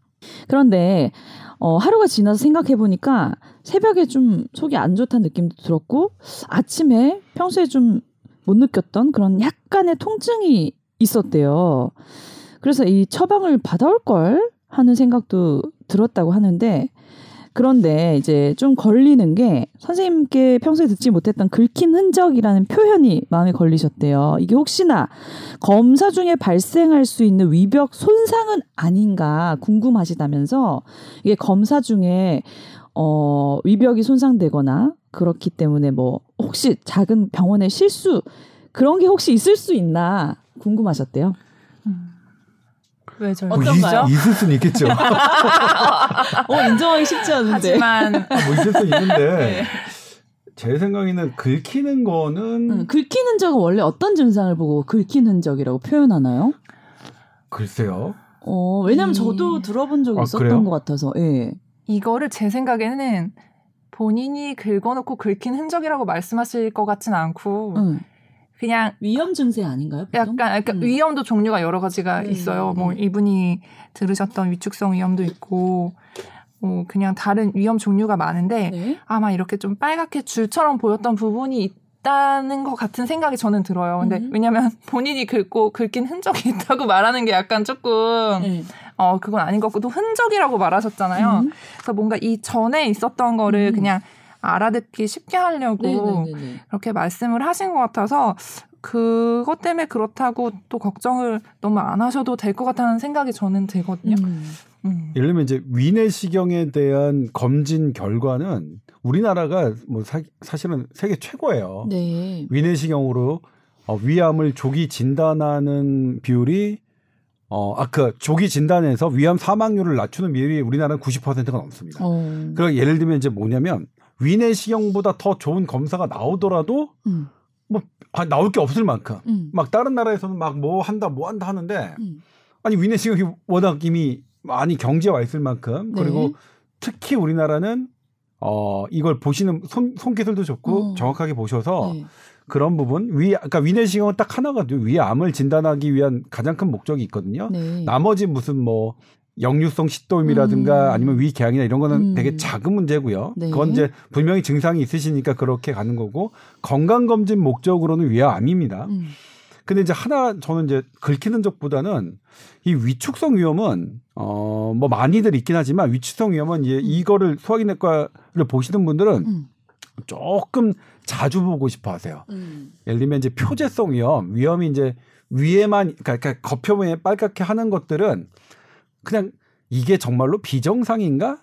그런데 어, 하루가 지나서 생각해 보니까 새벽에 좀 속이 안 좋다는 느낌도 들었고 아침에 평소에 좀 못 느꼈던 그런 약간의 통증이 있었대요. 그래서 이 처방을 받아올 걸 하는 생각도 들었다고 하는데 그런데 이제 좀 걸리는 게 선생님께 평소에 듣지 못했던 긁힌 흔적이라는 표현이 마음에 걸리셨대요. 이게 혹시나 검사 중에 발생할 수 있는 위벽 손상은 아닌가 궁금하시다면서 이게 검사 중에 어 위벽이 손상되거나 그렇기 때문에 뭐 혹시 작은 병원의 실수 그런 게 혹시 있을 수 있나 궁금하셨대요. 왜 저요? 뭐 어떤가요? 있, 있을 수는 있겠죠. 어 인정하기 쉽지 않은데. 하지만 뭐 있을 수 있는데 제 생각에는 긁히는 거는 음, 긁힌 흔적은 원래 어떤 증상을 보고 긁힌 흔적이라고 표현하나요? 글쎄요. 어, 왜냐면 이- 저도 들어본 적이 아, 있었던 그래요? 것 같아서, 예. 이거를 제 생각에는 본인이 긁어놓고 긁힌 흔적이라고 말씀하실 것 같진 않고 응. 그냥 위험 증세 아닌가요? 보통? 약간 약간 음. 위험도 종류가 여러 가지가 네, 있어요. 네. 뭐 이분이 들으셨던 위축성 위험도 있고 뭐 그냥 다른 위험 종류가 많은데 네. 아마 이렇게 좀 빨갛게 줄처럼 보였던 부분이 있다는 것 같은 생각이 저는 들어요. 근데 음. 왜냐면 본인이 긁고 긁힌 흔적이 있다고 말하는 게 약간 조금 네. 어 그건 아닌 것 같고 또 흔적이라고 말하셨잖아요. 음. 그래서 뭔가 이 전에 있었던 거를 음. 그냥 알아듣기 쉽게 하려고 네네네. 그렇게 말씀을 하신 것 같아서 그것 때문에 그렇다고 또 걱정을 너무 안 하셔도 될 것 같다는 생각이 저는 들거든요. 음. 음. 예를 들면 이제 위내시경에 대한 검진 결과는 우리나라가 뭐 사, 실은 세계 최고예요. 네. 위내시경으로 어, 위암을 조기 진단하는 비율이 어, 아, 그 조기 진단에서 위암 사망률을 낮추는 비율이 우리나라는 90%가 넘습니다. 어. 그러니까 예를 들면 이제 뭐냐면 위내시경보다 더 좋은 검사가 나오더라도 음. 아, 나올 게 없을 만큼 음. 막 다른 나라에서는 막 뭐 한다 뭐 한다 하는데 음. 아니 위내시경이 워낙 이미 많이 경제화 있을 만큼 네. 그리고 특히 우리나라는 어 이걸 보시는 손 손기술도 좋고 어. 정확하게 보셔서 네. 그런 부분 위 그러니까 위내시경은 딱 하나거든요. 위암을 진단하기 위한 가장 큰 목적이 있거든요. 네. 나머지 무슨 뭐 역류성 식도염이라든가 음. 아니면 위궤양이나 이런 거는 음. 되게 작은 문제고요. 네. 그건 이제 분명히 증상이 있으시니까 그렇게 가는 거고 건강 검진 목적으로는 위암입니다. 음. 근데 이제 하나 저는 이제 긁히는 적보다는 이 위축성 위험은 어 뭐 많이들 있긴 하지만 위축성 위험은 이제 이거를 소화기내과를 보시는 분들은 음. 조금 자주 보고 싶어 하세요. 음. 예를 들면 이제 표재성 위험, 위험이 이제 위에만 그러니까 그러니까 겉표면에 빨갛게 하는 것들은 그냥 이게 정말로 비정상인가?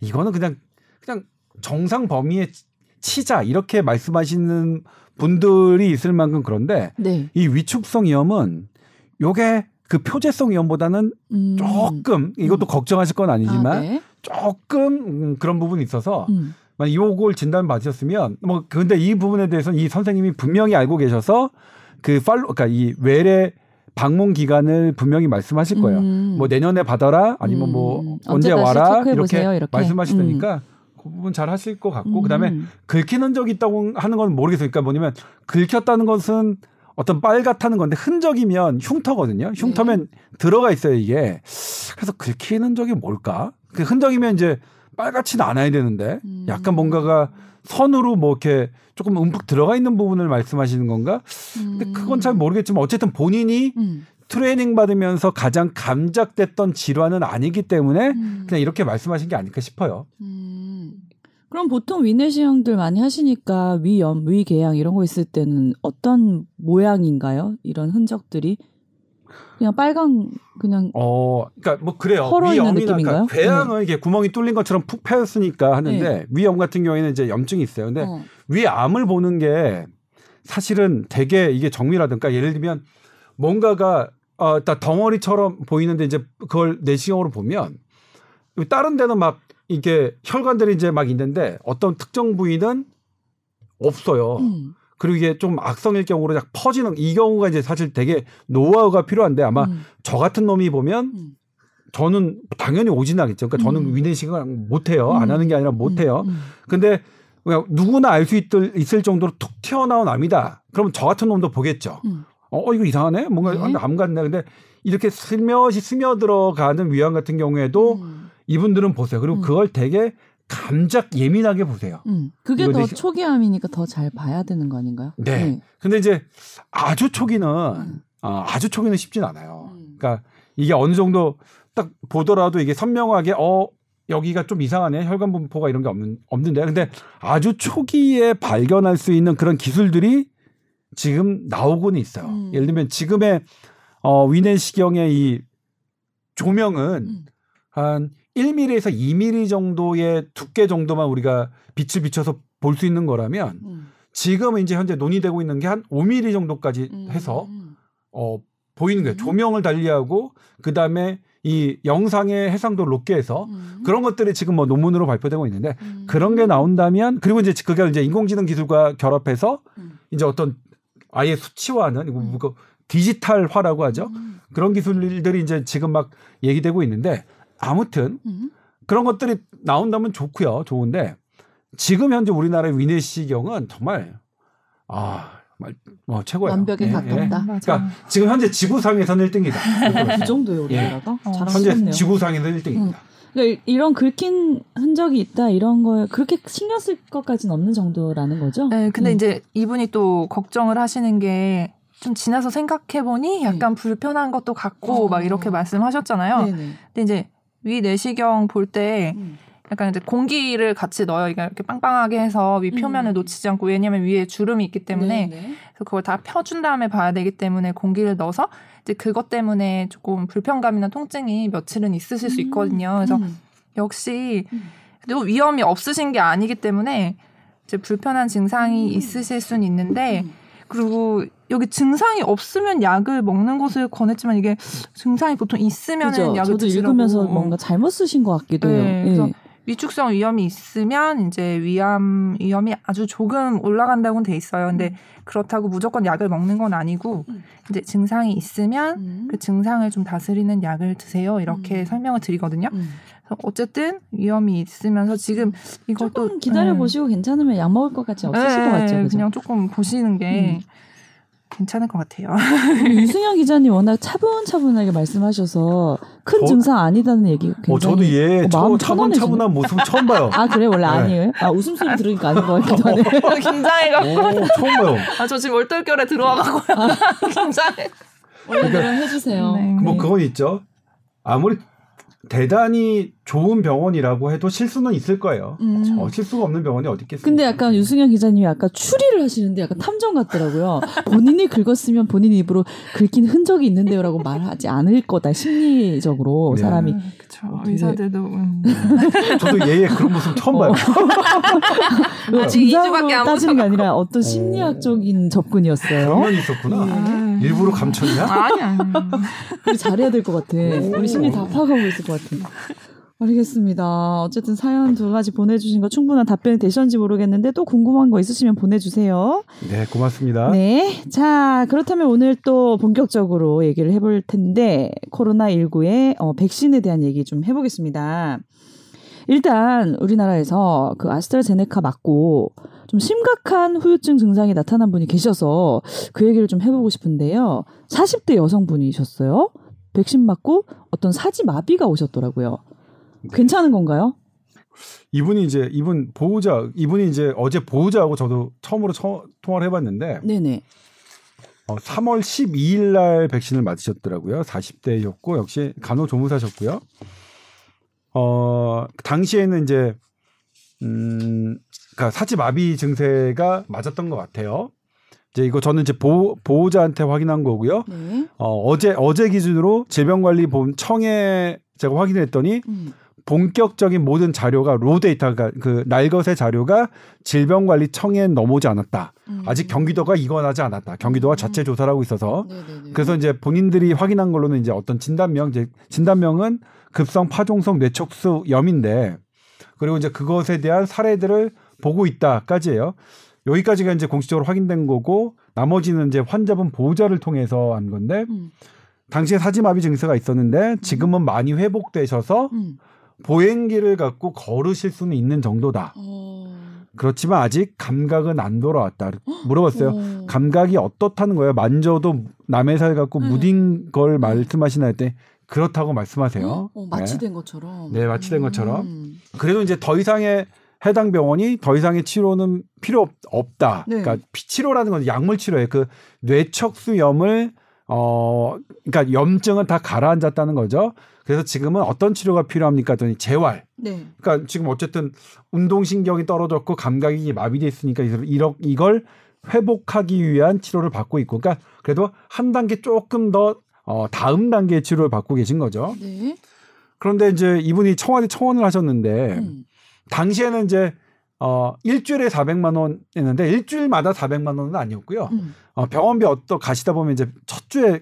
이거는 그냥 그냥 정상 범위에 치자 이렇게 말씀하시는 분들이 있을 만큼 그런데 네. 이 위축성 위험은 요게 그 표재성 위험보다는 음. 조금 이것도 걱정하실 건 아니지만 아, 네. 조금 음, 그런 부분이 있어서 음. 만약 요걸 진단 받으셨으면 뭐 근데 이 부분에 대해서는 이 선생님이 분명히 알고 계셔서 그 팔로 그러니까 이 외래 방문 기간을 분명히 말씀하실 거예요. 음. 뭐 내년에 받아라 아니면 뭐 음. 언제 와라 이렇게, 이렇게. 말씀하시다니까 그 부분 잘 하실 것 같고 그다음에 음. 긁히는 적이 있다고 하는 건 모르겠어요. 그러니까 뭐냐면 긁혔다는 것은 어떤 빨갛다는 건데 흔적이면 흉터거든요. 흉터면 들어가 있어요 이게. 그래서 긁히는 적이 뭘까? 그 흔적이면 이제 빨갛지는 않아야 되는데 음. 약간 뭔가가 선으로 뭐 이렇게 조금 움푹 들어가 있는 부분을 말씀하시는 건가? 근데 그건 잘 모르겠지만 어쨌든 본인이 음. 트레이닝 받으면서 가장 감작됐던 질환은 아니기 때문에 음. 그냥 이렇게 말씀하신 게 아닐까 싶어요. 음. 그럼 보통 위내시경들 많이 하시니까 위염, 위궤양 이런 거 있을 때는 어떤 모양인가요? 이런 흔적들이 그냥 빨강 그냥 어, 그러니까 뭐 그래요. 있는 느낌인가요? 그러니까 괴양은 이게 구멍이 뚫린 것처럼 푹 패였으니까 하는데 위염 같은 경우에는 이제 염증이 있어요. 근데 어. 위암을 보는 게 사실은 되게 이게 정밀하든가 예를 들면 뭔가가 어, 딱 덩어리처럼 보이는데 이제 그걸 내시경으로 보면 다른 데는 막 이게 혈관들이 이제 막 있는데 어떤 특정 부위는 없어요. 음. 그리고 이게 좀 악성일 경우로 약 퍼지는 이 경우가 이제 사실 되게 노하우가 필요한데 아마 음. 저 같은 놈이 보면 음. 저는 당연히 오진 않겠죠. 그러니까 저는 음. 위내시경을 못 해요. 안 음. 하는 게 아니라 못 해요. 음. 근데 그냥 누구나 알 수 있을 정도로 툭 튀어나온 암이다. 그러면 저 같은 놈도 보겠죠. 음. 어, 이거 이상하네? 뭔가 네. 암 같네. 근데 이렇게 스며시 스며들어가는 위암 같은 경우에도 음. 이분들은 보세요. 그리고 음. 그걸 되게 감작 예민하게 보세요. 음. 그게 더 초기암이니까 더 잘 봐야 되는 거 아닌가요? 네. 근데 이제 아주 초기는 음. 어, 아주 초기는 쉽진 않아요. 음. 그러니까 이게 어느 정도 딱 보더라도 이게 선명하게 어 여기가 좀 이상하네. 혈관 분포가 이런 게 없는 없는데. 근데 아주 초기에 발견할 수 있는 그런 기술들이 지금 나오고는 있어요. 음. 예를 들면 지금의 어 위내시경의 이 조명은 음. 한 1mm에서 2mm 정도의 두께 정도만 우리가 빛을 비춰서 볼 수 있는 거라면 음. 지금 이제 현재 논의되고 있는 게 한 5mm 정도까지 음. 해서 음. 어 보이는 거예요. 음. 조명을 달리하고 그다음에 이 영상의 해상도를 높게 해서 음. 그런 것들이 지금 뭐 논문으로 발표되고 있는데 음. 그런 게 나온다면 그리고 이제 그게 이제 인공지능 기술과 결합해서 음. 이제 어떤 아예 수치화하는 이거 음. 뭐 디지털화라고 하죠. 음. 그런 기술들이 이제 지금 막 얘기되고 있는데 아무튼 음. 그런 것들이 나온다면 좋고요. 좋은데 지금 현재 우리나라의 위내시경은 정말 아, 정말 뭐 최고예요. 완벽에 예, 가깝다. 예. 그러니까 지금 현재 지구상에서는 1등이다. 그 정도예요 우리나라가 어. 현재 자랑스럽네요. 지구상에서 1등입니다. 그러니까 이런 긁힌 흔적이 있다 이런 거에 그렇게 신경 쓸 것까지는 없는 정도라는 거죠. 네, 근데 음. 이제 이분이 또 걱정을 하시는 게 좀 지나서 생각해 보니 약간 불편한 것도 같고 어. 막 이렇게 말씀하셨잖아요. 네네. 근데 이제 위 내시경 볼때 음. 약간 이제 공기를 같이 넣어요. 이게 이렇게 빵빵하게 해서 위 표면을 음. 놓치지 않고 왜냐면 위에 주름이 있기 때문에 네네. 그래서 그걸 다 펴준 다음에 봐야 되기 때문에 공기를 넣어서 이제 그것 때문에 조금 불편감이나 통증이 며칠은 있으실 수 있거든요. 그래서 음. 역시 음. 위험이 없으신 게 아니기 때문에 이제 불편한 증상이 음. 있으실 수는 있는데 음. 그리고 여기 증상이 없으면 약을 먹는 것을 권했지만 이게 증상이 보통 있으면. 약을 저도 드시라고. 읽으면서 뭔가 잘못 쓰신 것 같기도 해요. 네, 예. 그래서 위축성 위험이 있으면 이제 위암 위험이 아주 조금 올라간다고는 돼 있어요. 근데 그렇다고 무조건 약을 먹는 건 아니고 음. 이제 증상이 있으면 음. 그 증상을 좀 다스리는 약을 드세요. 이렇게 음. 설명을 드리거든요. 음. 어쨌든 위험이 있으면서 지금 이것도 조금 기다려 네. 보시고 괜찮으면 약 먹을 것 같지 없으실 네, 것 같죠. 그죠? 그냥 조금 보시는 게 음. 괜찮을 것 같아요. 유승현 기자님 워낙 차분차분하게 말씀하셔서 큰 저- 증상 아니다는 얘기 굉장히 어, 저도 얘 어, 저 마음 차분차분한 모습 처음 봐요. 아 그래 원래 네. 아니에요? 아 웃음소리 들으니까 아닌 것 같기도 하네. 긴장해가지고 오, 처음 봐요. 아 저 지금 얼떨결에 들어와가고요. 긴장해. 원래 그럼 해주세요. 네. 뭐 그건 있죠. 아무리 대단히 좋은 병원이라고 해도 실수는 있을 거예요. 음. 어, 실수가 없는 병원이 어디 있겠습니까? 근데 약간 유승현 기자님이 아까 추리를 하시는데 약간 탐정 같더라고요. 본인이 긁었으면 본인 입으로 긁힌 흔적이 있는데요라고 말하지 않을 거다 심리적으로 네. 사람이 그쵸. 어, 되게- 의사들도 음. 저도 얘의 그런 모습 처음 봐요. 아직 증상으로 2주밖에 안 따지는 게. 아니라 어떤 심리학적인 접근이었어요. 그런 있었구나. 아, 일부러 감췄냐? 아니 아니. 우리 잘해야 될 것 같아. 우리 심리 다 파악하고 있을 것 같아. 알겠습니다. 어쨌든 사연 두 가지 보내주신 거 충분한 답변이 되셨는지 모르겠는데 또 궁금한 거 있으시면 보내주세요. 네, 고맙습니다. 네. 자, 그렇다면 오늘 또 본격적으로 얘기를 해볼 텐데, 코로나19의 어, 백신에 대한 얘기 좀 해보겠습니다. 일단, 우리나라에서 그 아스트라제네카 맞고 좀 심각한 후유증 증상이 나타난 분이 계셔서 그 얘기를 좀 해보고 싶은데요. 40대 여성분이셨어요. 백신 맞고 어떤 사지 마비가 오셨더라고요. 괜찮은 건가요? 이분이 이제 이분 보호자 이분이 이제 어제 보호자하고 저도 처음으로 처, 통화를 해봤는데 네네. 어, 3월 12일 날 백신을 맞으셨더라고요. 40대였고 역시 간호조무사셨고요. 어 당시에는 이제 음 그러니까 사지 마비 증세가 맞았던 것 같아요. 이제 이거 저는 이제 보호, 보호자한테 확인한 거고요. 네. 어, 어제 어제 기준으로 질병관리본 청에 제가 확인했더니 음. 본격적인 모든 자료가 로 데이터가 그 날것의 자료가 질병관리청에 넘어오지 않았다. 음. 아직 경기도가 이관하지 않았다. 경기도가 자체 조사를 하고 있어서 네네네. 그래서 이제 본인들이 확인한 걸로는 이제 어떤 진단명 이제 진단명은 급성 파종성 뇌척수 염인데 그리고 이제 그것에 대한 사례들을 보고 있다까지예요. 여기까지가 이제 공식적으로 확인된 거고 나머지는 이제 환자분 보호자를 통해서 한 건데 음. 당시에 사지마비 증세가 있었는데 지금은 많이 회복되셔서 음. 보행기를 갖고 걸으실 수는 있는 정도다. 어. 그렇지만 아직 감각은 안 돌아왔다. 물어봤어요. 어. 감각이 어떻다는 거예요? 만져도 남의 살 갖고 음. 무딘 걸 말씀하시나 했더니 그렇다고 말씀하세요. 어, 마취된 것처럼. 네, 마취된 것처럼. 음. 네. 그래도 이제 더 이상의 해당 병원이 더 이상의 치료는 필요 없- 없다. 네. 그러니까 피- 치료라는 건 약물 치료예요. 그 뇌척수염을 어, 그러니까 염증은 다 가라앉았다는 거죠. 그래서 지금은 어떤 치료가 필요합니까? 했더니 재활. 네. 그러니까 지금 어쨌든 운동신경이 떨어졌고 감각이 마비돼 있으니까 이러, 이걸 회복하기 위한 치료를 받고 있고, 그러니까 그래도 한 단계 조금 더 어, 다음 단계의 치료를 받고 계신 거죠. 네. 그런데 이제 이분이 청와대 청원을 하셨는데 음. 당시에는 이제 어 일주일에 400만 원 했는데 일주일마다 400만 원은 아니었고요. 음. 어 병원비 어떠 가시다 보면 이제 첫 주에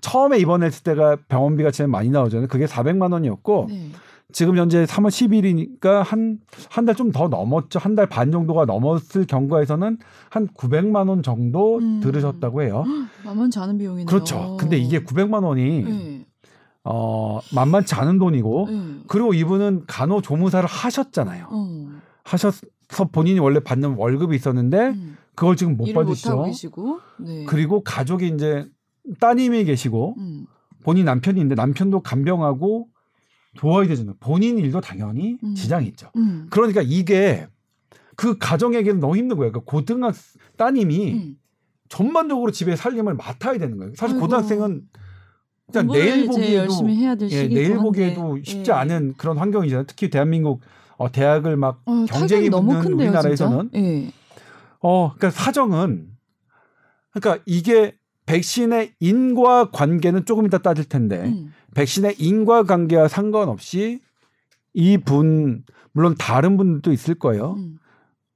처음에 입원했을 때가 병원비가 제일 많이 나오잖아요. 그게 400만 원이었고 네. 지금 현재 3월 10일이니까 한 한 달 좀 더 넘었죠. 한 달 반 정도가 넘었을 경과에서는 한 900만 원 정도 음. 들으셨다고 해요. 만만치 않은 비용이네요. 그렇죠. 근데 이게 900만 원이 네. 어 만만치 않은 돈이고 네. 그리고 이분은 간호조무사를 하셨잖아요. 어. 하셔서 본인이 원래 받는 월급이 있었는데 음. 그걸 지금 못 받으시죠. 계시고. 네. 그리고 가족이 이제 따님이 계시고 음. 본인 남편이 있는데 남편도 간병하고 도와야 되잖아요. 본인 일도 당연히 음. 지장이 있죠. 음. 그러니까 이게 그 가정에게는 너무 힘든 거예요. 그러니까 고등학 따님이 음. 전반적으로 집에 살림을 맡아야 되는 거예요. 사실 아이고. 고등학생은 공부를 내일 보기에도 예, 내일 한데. 보기에도 쉽지 예. 않은 그런 환경이잖아요. 특히 대한민국 어, 대학을 막 어, 경쟁이 붙는 큰데요, 우리나라에서는? 예. 어, 그러니까 사정은 그러니까 이게 백신의 인과 관계는 조금 이따 따질 텐데 음. 백신의 인과 관계와 상관없이 이 분 물론 다른 분들도 있을 거예요. 음.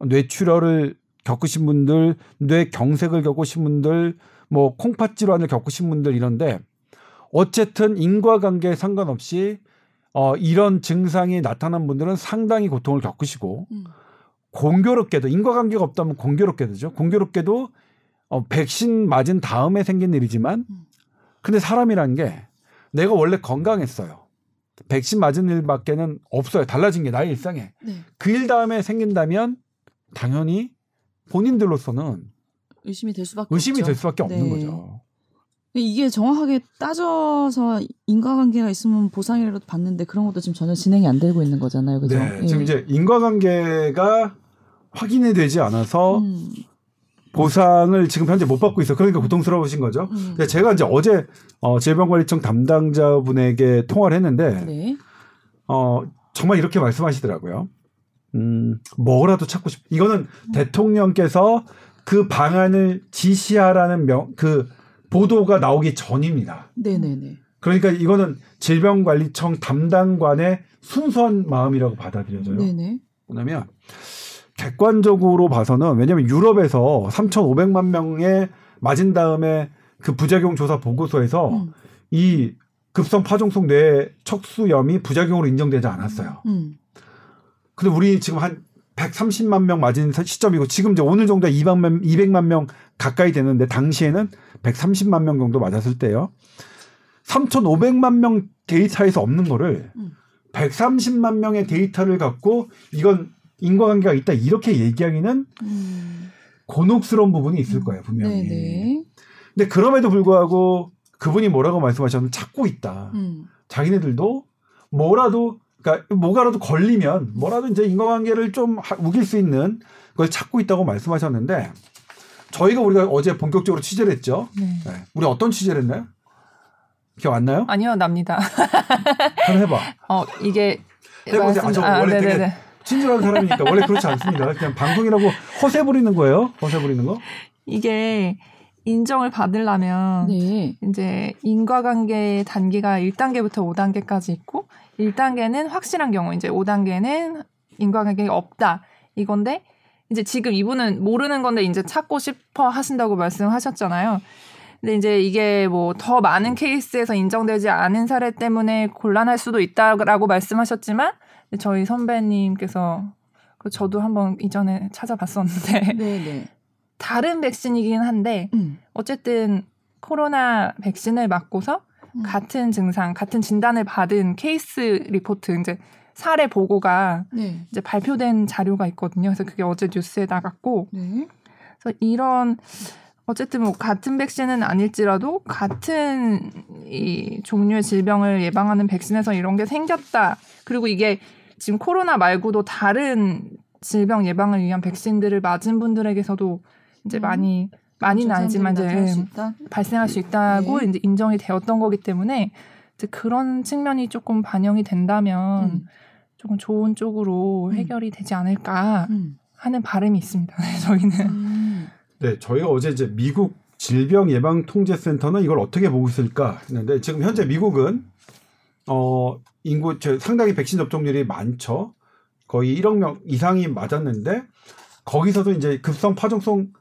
뇌출혈을 겪으신 분들, 뇌경색을 겪으신 분들, 뭐 콩팥 질환을 겪으신 분들 이런데 어쨌든 인과관계에 상관없이 어 이런 증상이 나타난 분들은 상당히 고통을 겪으시고 음. 공교롭게도 인과관계가 없다면 공교롭게도죠. 공교롭게도 어 백신 맞은 다음에 생긴 일이지만 음. 근데 사람이란 게 내가 원래 건강했어요. 백신 맞은 일밖에는 없어요. 달라진 게 나의 일상에. 네. 그일 다음에 생긴다면 당연히 본인들로서는 의심이 될 수밖에 의심이 없죠. 될 수밖에 없는 네. 거죠. 이게 정확하게 따져서 인과관계가 있으면 보상이라도 받는데 그런 것도 지금 전혀 진행이 안 되고 있는 거잖아요. 그죠? 네, 예. 지금 이제 인과관계가 확인이 되지 않아서 음. 보상을 지금 현재 못 받고 있어. 그러니까 고통스러우신 거죠. 음. 근데 제가 이제 어제 어, 질병관리청 담당자분에게 통화를 했는데 네. 어, 정말 이렇게 말씀하시더라고요. 음, 뭐라도 찾고 싶. 이거는 대통령께서 그 방안을 지시하라는 명, 그 보도가 나오기 전입니다. 네네네. 그러니까 이거는 질병관리청 담당관의 순수한 마음이라고 받아들여져요. 네네. 뭐냐면 객관적으로 봐서는 왜냐하면 유럽에서 3,500만 명에 맞은 다음에 그 부작용 조사 보고서에서 음. 이 급성 파종성 뇌 척수염이 부작용으로 인정되지 않았어요. 음. 근데 우리 지금 한 130만 명 맞은 시점이고 지금 이제 오늘 정도 200만, 200만 명 가까이 되는데 당시에는 130만 명 정도 맞았을 때요. 3,500만 명 데이터에서 없는 거를 음. 130만 명의 데이터를 갖고 이건 인과관계가 있다 이렇게 얘기하기는 음. 곤혹스러운 부분이 있을 거예요 분명히. 네네. 근데 그럼에도 불구하고 그분이 뭐라고 말씀하셨는데 찾고 있다. 음. 자기네들도 뭐라도 그러니까 뭐가라도 걸리면 뭐라도 이제 인과관계를 좀 하- 우길 수 있는 걸 찾고 있다고 말씀하셨는데 저희가 우리가 어제 본격적으로 취재를 했죠. 네. 네. 우리 어떤 취재를 했나요? 기억 안 나요? 아니요, 납니다. 한번 해봐. 어, 이게 해보세요. 아, 저 아, 원래 되게 네네네. 친절한 사람이니까 원래 그렇지 않습니다. 그냥 방송이라고 허세 부리는 거예요. 허세 부리는 거. 이게 인정을 받으려면 네. 이제 인과관계 단계가 1단계부터 5단계까지 있고 1단계는 확실한 경우 이제 5단계는 인과관계가 없다 이건데 이제 지금 이분은 모르는 건데 이제 찾고 싶어 하신다고 말씀하셨잖아요. 근데 이제 이게 뭐 더 많은 케이스에서 인정되지 않은 사례 때문에 곤란할 수도 있다라고 말씀하셨지만 저희 선배님께서 그 저도 한번 이전에 찾아봤었는데 네네. 다른 백신이긴 한데 음. 어쨌든 코로나 백신을 맞고서 음. 같은 증상, 같은 진단을 받은 케이스 리포트 이제 사례 보고가 네. 이제 발표된 자료가 있거든요. 그래서 그게 어제 뉴스에 나갔고 네. 그래서 이런 어쨌든 뭐 같은 백신은 아닐지라도 같은 이 종류의 질병을 예방하는 백신에서 이런 게 생겼다. 그리고 이게 지금 코로나 말고도 다른 질병 예방을 위한 백신들을 맞은 분들에게서도 이제 음. 많이 많이는 아니지만 이제 수. 발생할 수 있다고 네. 이제 인정이 되었던 거기 때문에 이제 그런 측면이 조금 반영이 된다면 음. 조금 좋은 쪽으로 음. 해결이 되지 않을까 음. 하는 바람이 있습니다. 네, 저희는. 음. 네, 저희가 어제 이제 미국 질병예방통제센터는 이걸 어떻게 보고 있을까 했는데 지금 현재 미국은 어 인구 저 상당히 백신 접종률이 많죠. 거의 1억 명 이상이 맞았는데 거기서도 이제 급성 파종성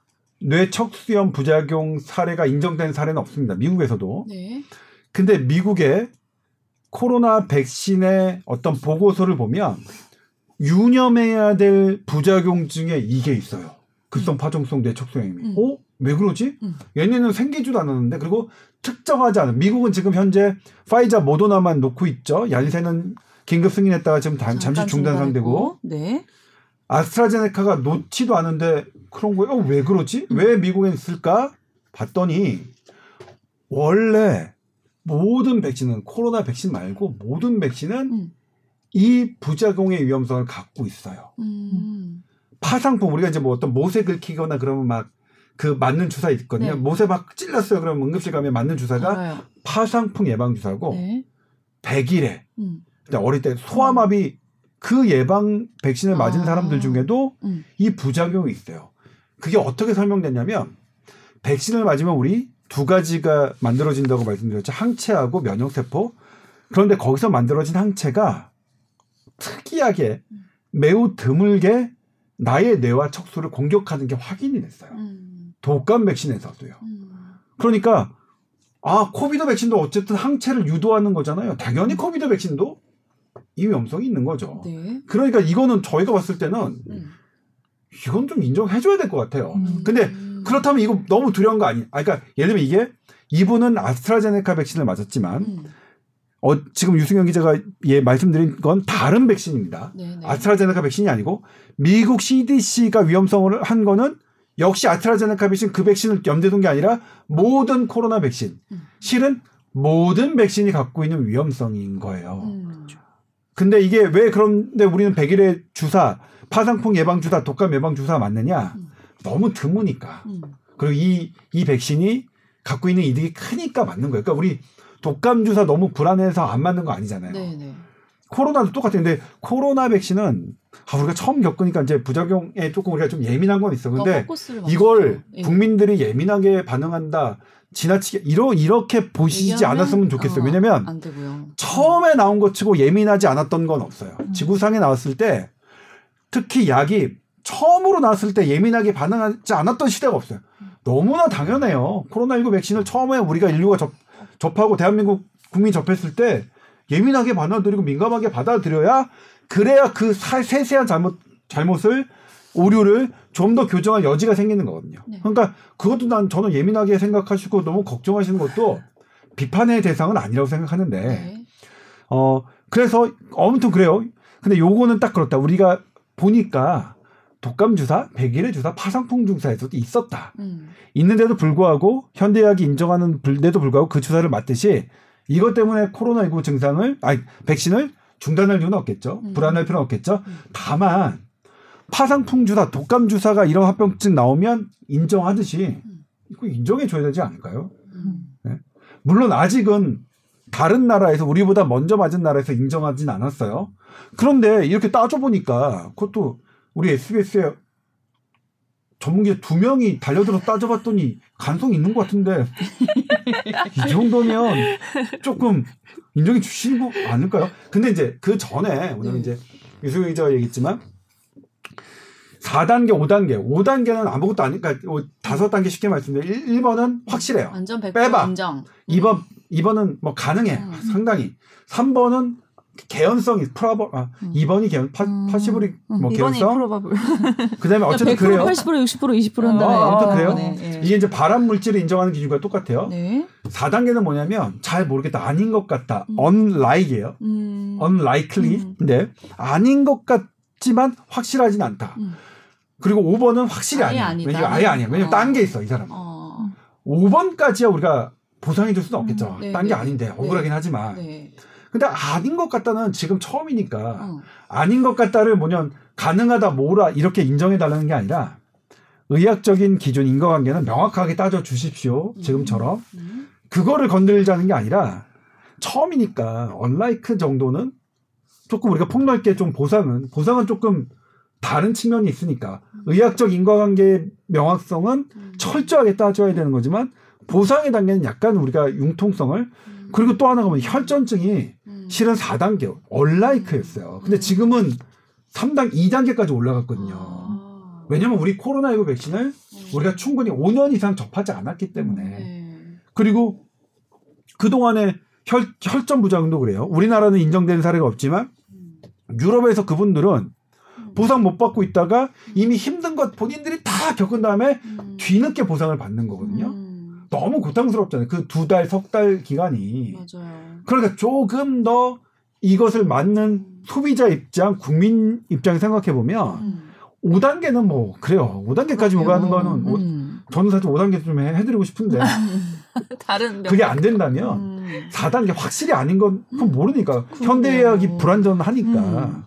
뇌척수염 부작용 사례가 인정된 사례는 없습니다. 미국에서도. 네. 근데 미국의 코로나 백신의 어떤 보고서를 보면 유념해야 될 부작용 중에 이게 있어요. 급성 파종성 뇌척수염이. 음. 어? 왜 그러지? 음. 얘네는 생기지도 않았는데 그리고 특정하지 않은 미국은 지금 현재 파이자 모더나만 놓고 있죠. 얀센은 긴급 승인했다가 지금 단- 잠시 중단 상태고. 네. 아스트라제네카가 놓지도 않은데 그런 거예요. 어, 왜 그러지? 왜 미국에 있을까? 봤더니 원래 모든 백신은 코로나 백신 말고 모든 백신은 음. 이 부작용의 위험성을 갖고 있어요. 음. 파상풍 우리가 이제 뭐 어떤 못에 긁히거나 그러면 막 그 맞는 주사 있거든요. 네. 못에 막 찔렀어요. 그러면 응급실 가면 맞는 주사가 알아요. 파상풍 예방 주사고 네. 100일에 음. 어릴 때 소아마비 그 예방 백신을 맞은 아. 사람들 중에도 음. 이 부작용이 있어요. 그게 어떻게 설명됐냐면 백신을 맞으면 우리 두 가지가 만들어진다고 말씀드렸죠. 항체하고 면역세포. 그런데 거기서 만들어진 항체가 특이하게 매우 드물게 나의 뇌와 척수를 공격하는 게 확인이 됐어요. 음. 독감 백신에서도요. 음. 그러니까 아 COVID 백신도 어쨌든 항체를 유도하는 거잖아요. 당연히 COVID 백신도 이 위험성이 있는 거죠. 네. 그러니까 이거는 저희가 봤을 때는 음. 이건 좀 인정해줘야 될 것 같아요. 음. 근데 음. 그렇다면 이거 너무 두려운 거 아니? 아, 그러니까 예를 들면 이게 이분은 아스트라제네카 백신을 맞았지만 음. 어, 지금 유승현 기자가 예 말씀드린 건 다른 백신입니다. 네, 네. 아스트라제네카 백신이 아니고 미국 CDC가 위험성을 한 거는 역시 아스트라제네카 백신 그 백신을 염두에 둔 게 아니라 모든 코로나 백신. 음. 실은 모든 백신이 갖고 있는 위험성인 거예요. 음. 근데 이게 왜 그런데 우리는 100일의 주사, 파상풍 예방 주사, 독감 예방 주사 맞느냐? 음. 너무 드무니까. 음. 그리고 이, 이 백신이 갖고 있는 이득이 크니까 맞는 거예요. 그러니까 우리 독감 주사 너무 불안해서 안 맞는 거 아니잖아요. 네, 네. 코로나도 똑같은데 코로나 백신은 아, 우리가 처음 겪으니까 이제 부작용에 조금 우리가 좀 예민한 건 있어. 더 근데 이걸. 예. 국민들이 예민하게 반응한다. 지나치게 이러 이렇게 보시지 얘기하면, 않았으면 좋겠어요. 어, 왜냐면. 처음에 나온 것 치고 예민하지 않았던 건 없어요. 음. 지구상에 나왔을 때 특히 약이 처음으로 나왔을 때 예민하게 반응하지 않았던 시대가 없어요. 너무나 당연해요. 코로나19 백신을 처음에 우리가 인류가 접, 접하고 대한민국 국민 접했을 때 예민하게 받아들이고 민감하게 받아들여야 그래야 그 사- 세세한 잘못 잘못을 오류를 좀 더 교정할 여지가 생기는 거거든요. 네. 그러니까 그것도 난 저는 예민하게 생각하시고 너무 걱정하시는 것도 비판의 대상은 아니라고 생각하는데 네. 어 그래서 아무튼 그래요. 근데 요거는 딱 그렇다. 우리가 보니까 독감 주사, 백일의 주사, 파상풍 주사에서도 있었다. 음. 있는데도 불구하고 현대의학이 인정하는 불데도 불구하고 그 주사를 맞듯이 이것 때문에 코로나19 증상을 아니 백신을 중단할 이유는 없겠죠. 음. 불안할 필요는 없겠죠. 음. 다만 파상풍 주사, 독감 주사가 이런 합병증 나오면 인정하듯이 음. 이거 인정해 줘야 되지 않을까요? 음. 물론 아직은 다른 나라에서 우리보다 먼저 맞은 나라에서 인정하진 않았어요. 그런데 이렇게 따져보니까 그것도 우리 SBS에 전문기 두 명이 달려들어서 따져봤더니 간성 있는 것 같은데 이 정도면 조금 인정해 주시는 거 아닐까요? 근데 이제 그 전에 오늘 네. 이제 유승현 기자가 얘기했지만 4단계, 5단계, 5단계는 아무것도 아니까 뭐 다섯 단계 쉽게 말씀드려 1, 번은 확실해요. 완전 100% 빼봐. 인정. 2번, 2번은 뭐 가능해. 음. 상당히. 3번은 개연성이 프라버, 아, 음. 2번이 개연, 파, 음. 파시블이 뭐 이번이 개연성. 프로바블. 그 다음에 어쨌든 100% 그래요. 80% 60% 20% 한다네. 어, 아무튼 그래요. 네, 네. 이게 이제 발암 물질을 인정하는 기준과 똑같아요. 네. 4단계는 뭐냐면 잘 모르겠다. 아닌 것 같다. 음. unlike이에요. 음. unlikely. 음. 근데 아닌 것 같지만 확실하진 않다. 음. 그리고 5번은 확실히 아예 아니야. 왜냐면 아예 아니야. 왜냐면 어. 딴게 있어, 이 사람은. 어. 5번까지야 우리가 보상해 줄 수는 없겠죠. 네, 딴게 네. 아닌데 억울하긴 하지만. 네. 근데 아닌 것 같다는 지금 처음이니까 어. 아닌 것 같다를 뭐냐면 가능하다 뭐라 이렇게 인정해 달라는 게 아니라 의학적인 기준 인과관계는 명확하게 따져 주십시오. 지금처럼 음. 그거를 건들자는 게 아니라 처음이니까 언라이크 정도는 조금 우리가 폭넓게 좀 보상은 보상은 조금 다른 측면이 있으니까 의학적 인과관계의 명확성은 음. 철저하게 따져야 되는 거지만 보상의 단계는 약간 우리가 융통성을 그리고 또 하나가 뭐냐면 혈전증이 음. 실은 4단계 얼라이크였어요. 근데 지금은 3단 2단계까지 올라갔거든요. 아. 왜냐면 우리 코로나19 백신을 우리가 충분히 5년 이상 접하지 않았기 때문에 네. 그리고 그동안에 혈, 혈전 부작용도 그래요. 우리나라는 인정된 사례가 없지만 유럽에서 그분들은 보상 못 받고 있다가 이미 힘든 것 본인들이 다 겪은 다음에 음. 뒤늦게 보상을 받는 거거든요. 음. 너무 고통스럽잖아요. 그 두 달, 석 달 기간이. 맞아요. 그러니까 조금 더 이것을 맞는 소비자 입장, 국민 입장 생각해 보면 음. 5단계는 뭐 그래요. 5단계까지 오가는 거는 오- 음. 저는 사실 5단계 좀 해- 해드리고 싶은데 다른 그게 안 된다면 음. 4단계 확실히 아닌 건 그건 모르니까 현대의학이 불안전하니까 음.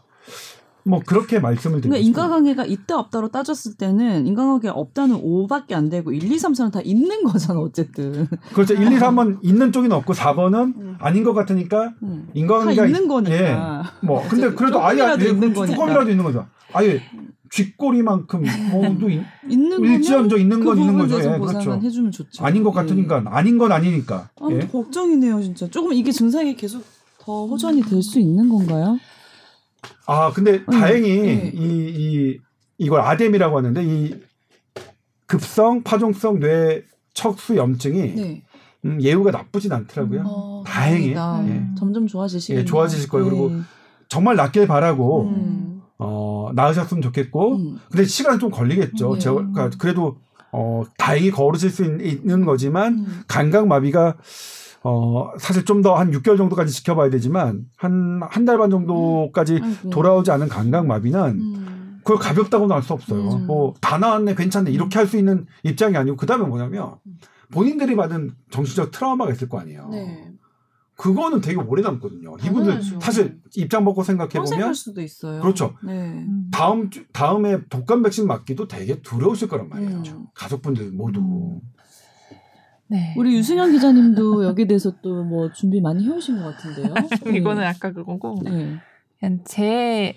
뭐 그렇게 말씀을 드리고 그러니까. 인과관계가 있다 없다로 따졌을 때는 인과관계가 없다는 5밖에 안 되고 1, 2, 3, 4는 다 있는 거잖아 어쨌든. 그렇죠. 1, 2, 3은 있는 쪽이 없고 4번은 음. 아닌 것 같으니까 음. 다 인과관계가 있는 있- 거니까. 예. 뭐 근데 그래도 아예 예, 있는 거니까. 조금이라도 있는 거죠. 아예 쥐꼬리만큼 뭐도 있- 있는 일지언정 있는 그 건 있는 거죠. 예, 그렇죠. 해주면 좋죠. 아닌 것 예. 같으니까 아닌 건 아니니까. 아, 예. 걱정이네요 진짜. 조금 이게 증상이 계속 더 호전이 될 수 있는 건가요? 아 근데 다행히 네. 이, 이 이걸 아뎀이라고 하는데 이 급성 파종성 뇌 척수 염증이 네. 음, 예후가 나쁘진 않더라고요. 어, 다행히. 예. 점점 좋아지시겠네요. 예, 좋아지실 거예요. 그리고 정말 낫길 바라고 음. 어 나으셨으면 좋겠고 음. 근데 시간 좀 걸리겠죠. 네. 제가 그러니까 그래도 어 다행히 걸으실 수 있, 는 거지만 음. 감각 마비가 어 사실 좀 더 한 6개월 정도까지 지켜봐야 되지만 한 한 달 반 정도까지 아이고. 돌아오지 않은 감각 마비는 음. 그걸 가볍다고는 할 수 없어요. 음. 뭐다 나왔네, 괜찮네 이렇게 할 수 있는 입장이 아니고 그 다음에 뭐냐면 본인들이 받은 정신적 트라우마가 있을 거 아니에요. 네. 그거는 되게 오래 남거든요. 이분들 당연하죠. 사실 입장 바꿔 생각해 보면 할 수도 있어요. 그렇죠. 네. 음. 다음 주, 다음에 독감 백신 맞기도 되게 두려우실 거란 말이에요. 음. 가족분들 모두. 음. 네. 우리 유승현 기자님도 여기 대해서 또 뭐 준비 많이 해오신 것 같은데요. 이거는 아까 그거고 네. 그냥 제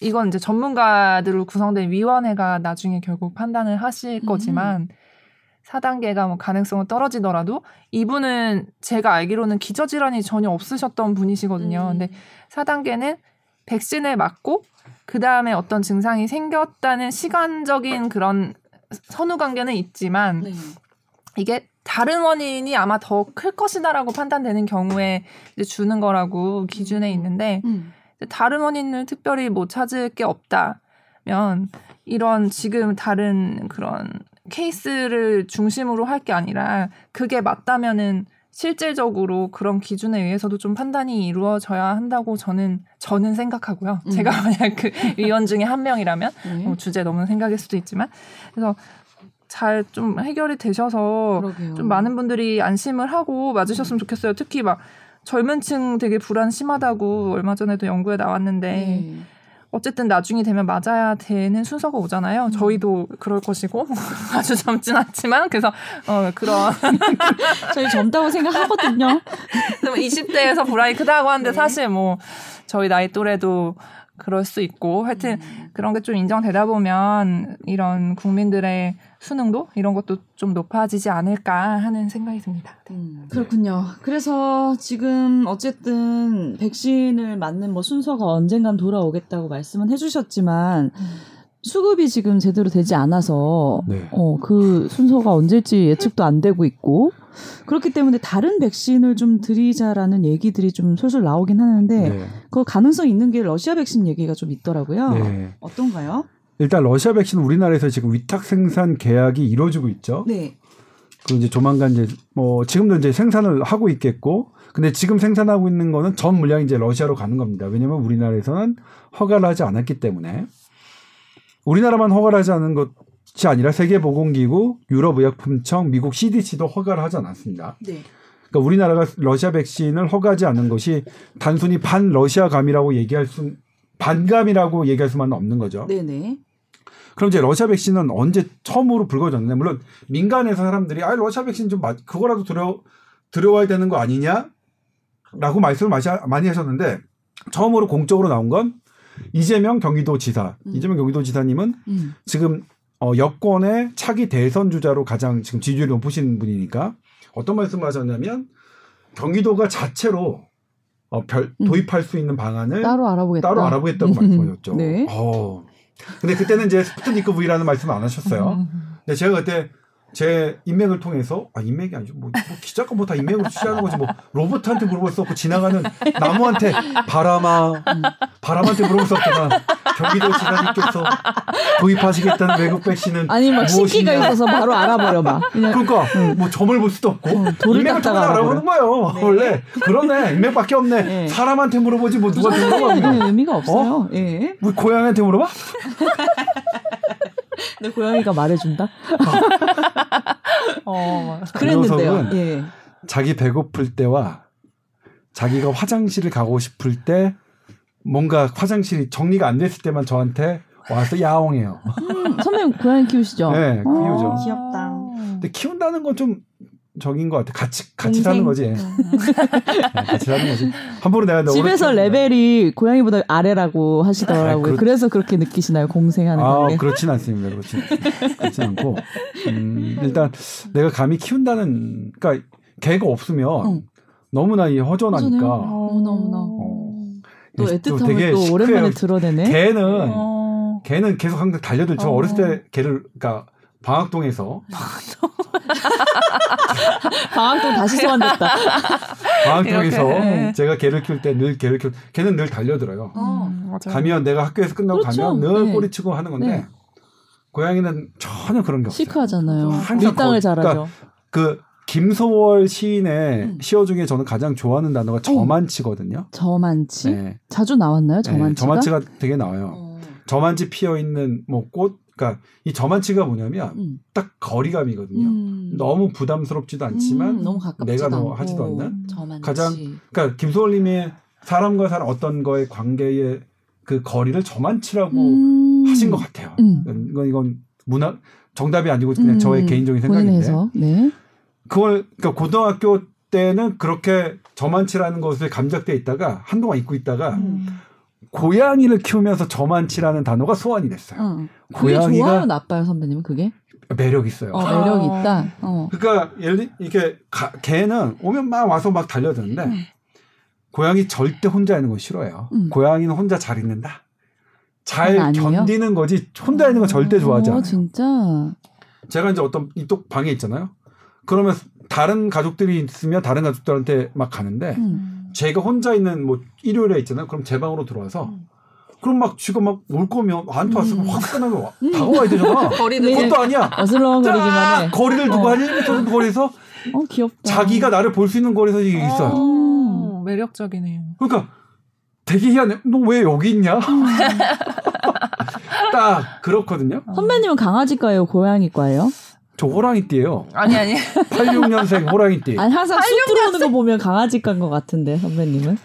이건 이제 전문가들로 구성된 위원회가 나중에 결국 판단을 하실 음. 거지만 4단계가 뭐 가능성은 떨어지더라도 이분은 제가 알기로는 기저질환이 전혀 없으셨던 분이시거든요. 음. 근데 4단계는 백신을 맞고 그 다음에 어떤 증상이 생겼다는 시간적인 그런 선후 관계는 있지만 네. 이게 다른 원인이 아마 더 클 것이다라고 판단되는 경우에 이제 주는 거라고 기준에 있는데 음. 다른 원인을 특별히 뭐 찾을 게 없다면 이런 지금 다른 그런 케이스를 중심으로 할 게 아니라 그게 맞다면은 실질적으로 그런 기준에 의해서도 좀 판단이 이루어져야 한다고 저는 저는 생각하고요. 음. 제가 만약 그 위원 중에 한 명이라면 네. 뭐 주제 넘는 생각일 수도 있지만 그래서 잘 좀 해결이 되셔서 그러게요. 좀 많은 분들이 안심을 하고 맞으셨으면 좋겠어요. 특히 막 젊은 층 되게 불안 심하다고 얼마 전에도 연구에 나왔는데 네. 어쨌든 나중이 되면 맞아야 되는 순서가 오잖아요. 음. 저희도 그럴 것이고 아주 젊진 않지만 그래서 어 그런 저희 젊다고 생각하거든요. 20대에서 불안이 크다고 하는데 네. 사실 뭐 저희 나이 또래도 그럴 수 있고 하여튼 음. 그런 게 좀 인정되다 보면 이런 국민들의 수능도 이런 것도 좀 높아지지 않을까 하는 생각이 듭니다. 네. 음, 그렇군요. 그래서 지금 어쨌든 백신을 맞는 뭐 순서가 언젠간 돌아오겠다고 말씀은 해주셨지만 수급이 지금 제대로 되지 않아서 네. 어, 그 순서가 언제일지 예측도 안 되고 있고 그렇기 때문에 다른 백신을 좀 드리자라는 얘기들이 좀 솔솔 나오긴 하는데 네. 그 가능성 있는 게 러시아 백신 얘기가 좀 있더라고요. 네. 어떤가요? 일단 러시아 백신 우리나라에서 지금 위탁 생산 계약이 이루어지고 있죠. 네. 그 이제 조만간 이제 뭐 지금도 이제 생산을 하고 있겠고, 근데 지금 생산하고 있는 거는 전 물량이 이제 러시아로 가는 겁니다. 왜냐하면 우리나라에서는 허가를 하지 않았기 때문에 우리나라만 허가를 하지 않은 것이 아니라 세계보건기구, 유럽의약품청, 미국 CDC도 허가를 하지 않았습니다. 네. 그러니까 우리나라가 러시아 백신을 허가하지 않는 것이 단순히 반 러시아감이라고 얘기할 수 반감이라고 얘기할 수만은 없는 거죠. 네네. 그럼 이제 러시아 백신은 언제 처음으로 불거졌는데 물론 민간에서 사람들이 아 러시아 백신 좀 맞- 그거라도 들어 들어와야 되는 거 아니냐라고 말씀을 많이 하셨는데 처음으로 공적으로 나온 건 이재명 경기도지사 음. 이재명 경기도지사님은 음. 지금 어, 여권의 차기 대선 주자로 가장 지금 지지율이 높으신 분이니까 어떤 말씀을 하셨냐면 경기도가 자체로 어, 별, 음. 도입할 수 있는 방안을 따로 알아보겠다. 따로 알아보겠다고 음. 말씀하셨죠. 네. 어. 근데 그때는 이제 스푸트니크 V라는 말씀을 안 하셨어요. 음. 근데 제가 그때 제 인맥을 통해서 아 인맥이 아니죠. 뭐, 뭐 기자가 뭐 다 인맥으로 취하는 거지. 뭐 로봇한테 물어볼 수 없고 지나가는 나무한테 바람아 바람한테 물어볼 수 없잖아 경기도 지사님께서 도입하시겠다는 외국 백신은 아니 막 무엇이냐. 있어서 바로 알아버려 봐. 그냥 그러니까 뭐 점을 볼 수도 없고 어, 인맥을 통해 알아보는 거예요. 원래 그러네. 인맥밖에 없네. 네. 사람한테 물어보지 뭐 네, 물어봐. 의미가 없어요. 예. 우리 고양이한테 물어봐 근데 고양이가 말해준다. 어, 그랬는데요. 녀석은 예. 자기 배고플 때와 자기가 화장실을 가고 싶을 때 뭔가 화장실이 정리가 안 됐을 때만 저한테 와서 야옹해요. 음, 선배님 고양이 키우시죠? 네, 키우죠. 어, 귀엽다. 근데 키운다는 건 좀 적인 것 같아. 같이 같이? 사는 거지. 네, 같이 사는 거지. 함부로 내가 너 집에서. 레벨이 고양이보다 아래라고 하시더라고요. 아, 그렇- 그래서 그렇게 느끼시나요? 공생하는 아, 관계. 그렇진 않습니다. 그렇진, 그렇진 않고. 음, 일단 내가 감히 키운다는, 그러니까 개가 없으면 응. 너무나 이 허전하니까. 허전해요. 너무나. 어. 또또 애틋함을 되게 또 오랜만에. 드러내네. 개는 어. 걔는 계속 항상 달려들죠. 어. 어. 렸을때 걔를 그러니까 방학동에서 방학동 다시 소환됐다. 방학동에서 네. 제가 걔를 키울 때늘 걔를 키울 걔는 늘 달려들어요. 어. 음, 맞아요. 가면 내가 학교에서 끝나고 그렇죠. 가면 늘 네. 꼬리치고 하는 건데 네. 고양이는 전혀 그런 게 없어요. 시크하잖아요. 항상 밀당을 거- 잘하죠. 그러니까 그 김소월 시인의 음. 시어 중에 저는 가장 좋아하는 단어가 저만치거든요. 저만치 네. 자주 나왔나요? 네, 저만치가? 저만치가 되게 나와요. 어. 저만치 피어 있는 뭐 꽃, 그러니까 이 저만치가 뭐냐면 음. 딱 거리감이거든요. 음. 너무 부담스럽지도 않지만 음, 너무 내가 너 않고. 하지도 않는 저만치. 가장 그러니까 김소월님의 사람과 사람 어떤 거의 관계의 그 거리를 저만치라고 음. 하신 것 같아요. 음. 이건 이건 문화 정답이 아니고 그냥 음, 저의 개인적인 생각인데. 네. 그걸 그러니까 고등학교 때는 그렇게 저만치라는 것에 감작돼 있다가 한동안 잊고 있다가 음. 고양이를 키우면서 저만치라는 단어가 소환이 됐어요. 어. 그게 고양이가- 좋아요, 나빠요, 선배님은 그게? 매력 있어요. 어, 매력 어. 있다. 어. 그러니까 예를 들- 이렇게 가- 개는 오면 막 와서 막 달려드는데 음. 고양이 절대 혼자 있는 거 싫어해요. 음. 고양이는 혼자 잘 있는다. 잘? 견디는 거지 혼자 있는 건 절대 좋아하지 어, 않아요. 진짜. 제가 이제 어떤 이쪽 방에 있잖아요. 그러면 다른 가족들이 있으면 다른 가족들한테 막 가는데 음. 제가 혼자 있는 뭐 일요일에 있잖아요. 그럼 제 방으로 들어와서 음. 그럼 막 지금 막 올 거면 나한테 왔으면 음. 화끈하게 와- 다가와야 되잖아. 거리는 네. 그것도 아니야. 어슬렁거리기만 해. 거리를 두고 어. 한 1m 정도 거리에서 어, 귀엽다. 자기가 나를 볼 수 있는 거리에서 이게 있어요. 어, 매력적이네요. 그러니까 되게 희한해. 너 왜 여기 있냐? 음. 딱 그렇거든요. 선배님은 강아지과예요, 고양이과예요? 저 호랑이띠예요. 아니 아니. 86년생 호랑이띠. 아니 항상 쑥 들어오는 거 보면 강아지과인 것 같은데 선배님은?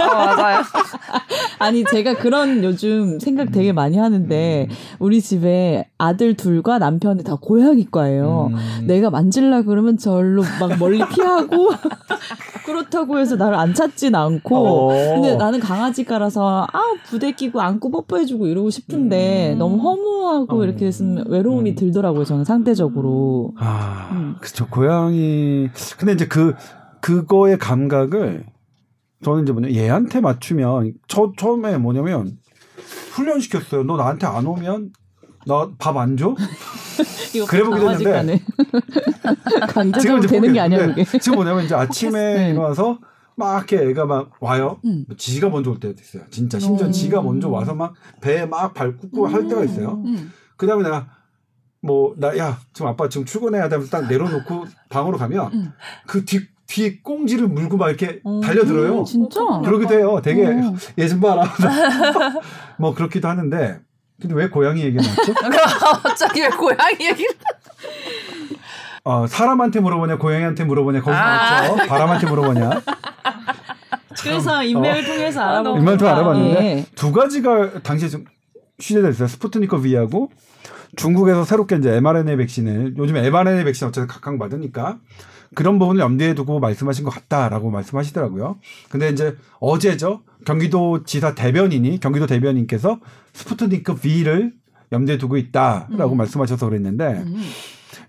어, 맞아요. 아니 제가 그런 요즘 생각 되게 많이 하는데 음. 우리 집에 아들 둘과 남편이 다 고양이과예요. 음. 내가 만질라 그러면 절로 막 멀리 피하고 그렇다고 해서 나를 안 찾진 않고 어. 근데 나는 강아지과라서 아 부대 끼고 안고 뽀뽀해주고 이러고 싶은데 음. 너무 허무하고 어. 이렇게 있으면 외로움이 음. 들더라고요 저는 상대적으로 아, 음. 그쵸. 고양이. 근데 이제 그, 그거의 감각을 저는 이제 뭐냐, 얘한테 맞추면, 저, 처음에 뭐냐면, 훈련시켰어요. 너 나한테 안 오면, 나 밥 안 줘? 그래 보기도 강제적으로 지금 이제 되는 게 아니야 그게 지금 뭐냐면 이제 아침에 네. 일어나서 막 이렇게 애가 막 와요. 음. 지가 먼저 올 때도 있어요. 진짜 심지어 음. 지가 먼저 와서 막 배에 막 밟고 할 때가 있어요. 음. 그 다음에 내가 뭐 나 야 지금 아빠 지금 출근해야 되면서 딱 내려놓고 방으로 가면 음. 그뒤뒤 꽁지를 물고 막 이렇게 음. 달려들어요. 진짜 그러기도 해요. 되게 어. 얘좀 봐라. 뭐 그렇기도 하는데 근데 왜 고양이 얘기 나왔죠? 갑자기 왜 고양이 얘기를? 어, 사람한테 물어보냐 고양이한테 물어보냐 거기서 아. 나왔죠. 바람한테 물어보냐 그래서 인맥을 통해서 알아보고 인맥을 통해. 알아봤는데 예. 두 가지가 당시에 좀 취재가 있어요. 스푸트니크 V하고 중국에서 새롭게 이제 mRNA 백신을 요즘 mRNA 백신 어쨌든 각광받으니까 그런 부분을 염두에 두고 말씀하신 것 같다라고 말씀하시더라고요. 근데 이제 어제죠. 경기도 지사 대변인이 경기도 대변인께서 스푸트니크 V를 염두에 두고 있다라고 음. 말씀하셔서 그랬는데 음.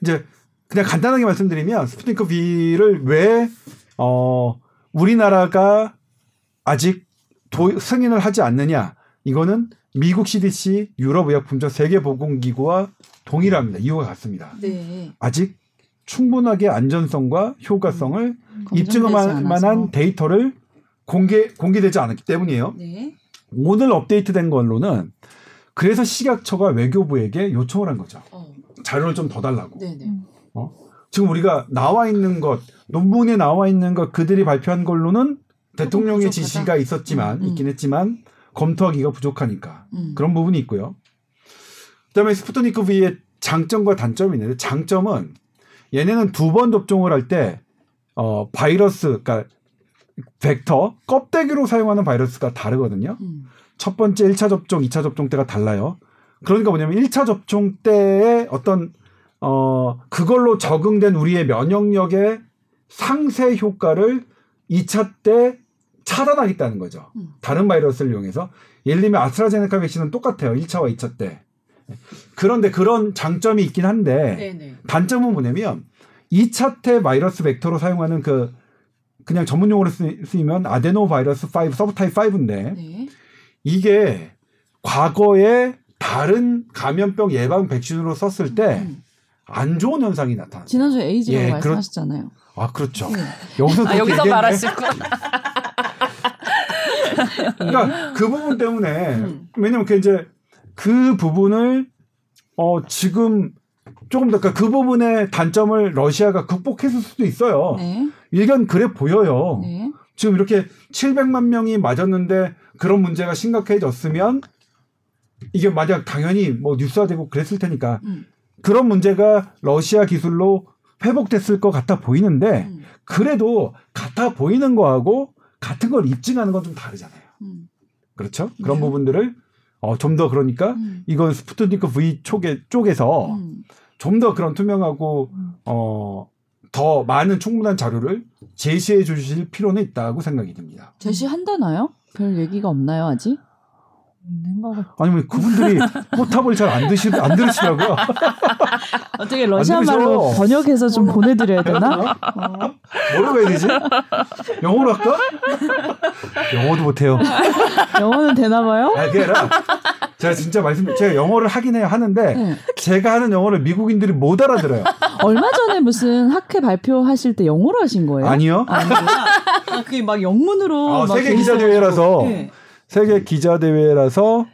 이제 그냥 간단하게 말씀드리면 스푸트니크 V를 왜 어, 우리나라가 아직 도, 승인을 하지 않느냐? 이거는 미국 CDC, 유럽 의약품청 세계보건기구와 동일합니다. 이유가 같습니다. 네. 아직 충분하게 안전성과 효과성을 검증되지 입증할. 만한 데이터를 공개 공개되지 않았기 때문이에요. 네. 오늘 업데이트된 걸로는 그래서 식약처가 외교부에게 요청을 한 거죠. 어. 자료를 좀 더 달라고. 네네. 음. 지금 우리가 나와 있는 것, 논문에 나와 있는 것 그들이 발표한 걸로는 대통령의 부족하다. 지시가 있었지만 음, 음. 있긴 했지만 검토하기가 부족하니까 음. 그런 부분이 있고요. 그다음에 스푸트니크 V의 장점과 단점이 있는데 장점은 얘네는 두 번 접종을 할 때 어, 바이러스, 그러니까 벡터 껍데기로 사용하는 바이러스가 다르거든요. 음. 첫 번째 1차 접종, 2차 접종 때가 달라요. 그러니까 뭐냐면 1차 접종 때의 어떤 어 그걸로 적응된 우리의 면역력의 상쇄 효과를 2차 때 차단하겠다는 거죠. 음. 다른 바이러스를 이용해서 예를 들면 아스트라제네카 백신은 똑같아요. 1차와 2차 때. 그런데 그런 장점이 있긴 한데 네네. 단점은 뭐냐면 2차 때 바이러스 벡터로 사용하는 그 그냥 전문 용어로 쓰- 쓰이면 아데노 바이러스 5 서브타입 5인데 네. 이게 과거에 다른 감염병 예방 백신으로 썼을 때안 음. 좋은 현상이 나타났어요. 지난주에 에이즈라고 예, 그렇- 말씀하셨잖아요. 아 그렇죠. 네. 여기서 아, 여기서 있구나. 그러니까 그 부분 때문에 음. 왜냐면 그 이제 그 부분을 어 지금 조금 더 그러니까 그 부분의 단점을 러시아가 극복했을 수도 있어요. 네. 일견 그래 보여요. 네. 지금 이렇게 700만 명이 맞았는데 그런 문제가 심각해졌으면 이게 만약 당연히 뭐 뉴스화되고 그랬을 테니까 음. 그런 문제가 러시아 기술로 회복됐을 것 같아 보이는데 음. 그래도 같아 보이는 거하고 같은 걸 입증하는 건 좀 다르잖아요. 음. 그렇죠? 그런 네. 부분들을 어, 좀 더 그러니까 음. 이건 스푸트니크 V 쪽에 쪽에서 음. 좀더 그런 투명하고 음. 어, 더 많은 충분한 자료를 제시해 주실 필요는 있다고 생각이 듭니다. 제시한다나요? 별 얘기가 없나요 아직? 있는 것 같아. 아니면 그분들이 포탑을 잘 안 드시 안 들으시더라고요. 어떻게 러시아 안 말로. 번역해서 좀 보내드려야 되나? 어? 뭐라고 해야 되지? 영어로 할까? 영어도 못해요. 영어는 되나 봐요? 아, 아니라 제가 진짜 말씀, 제가 영어를 하긴 해요. 하는데 네. 제가 하는 영어를 미국인들이 못 알아들어요. 얼마 전에 무슨 학회 발표하실 때 영어로 하신 거예요? 아니요. 아, 그게 막 영문으로 아, 막 세계 돼 기자. 대회라서 네. 세계 기자 대회라서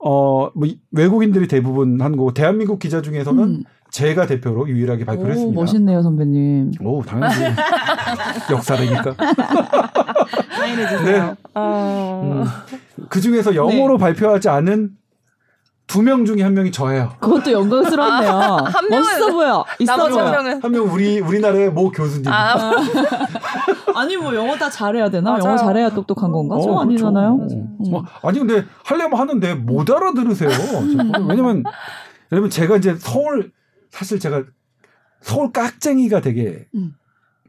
어, 뭐 이- 외국인들이 대부분 한 거고 대한민국 기자 중에서는 음. 제가 대표로 유일하게 발표를 오, 했습니다. 멋있네요 선배님. 오, 당연히 역사라니까. 사인해 주세요. 어... 그 중에서 영어로 발표하지 않은 두 명 중에 한 명이 저예요. 그것도 영광스럽네요. 한 명은- 멋있어 보여. 있어 나머지 한. 명은 한명 우리 우리나라의 모 교수님. 아, 아니 뭐 영어 다 잘해야 되나? 맞아요. 영어 잘해야 똑똑한 건가? 어, 좀 그렇죠. 아니잖아요. 어. 음. 뭐, 아니 근데 하려면 하는데 못 알아들으세요. 왜냐면 여러분 제가 이제 서울 사실 제가 서울 깍쟁이가 되게 음.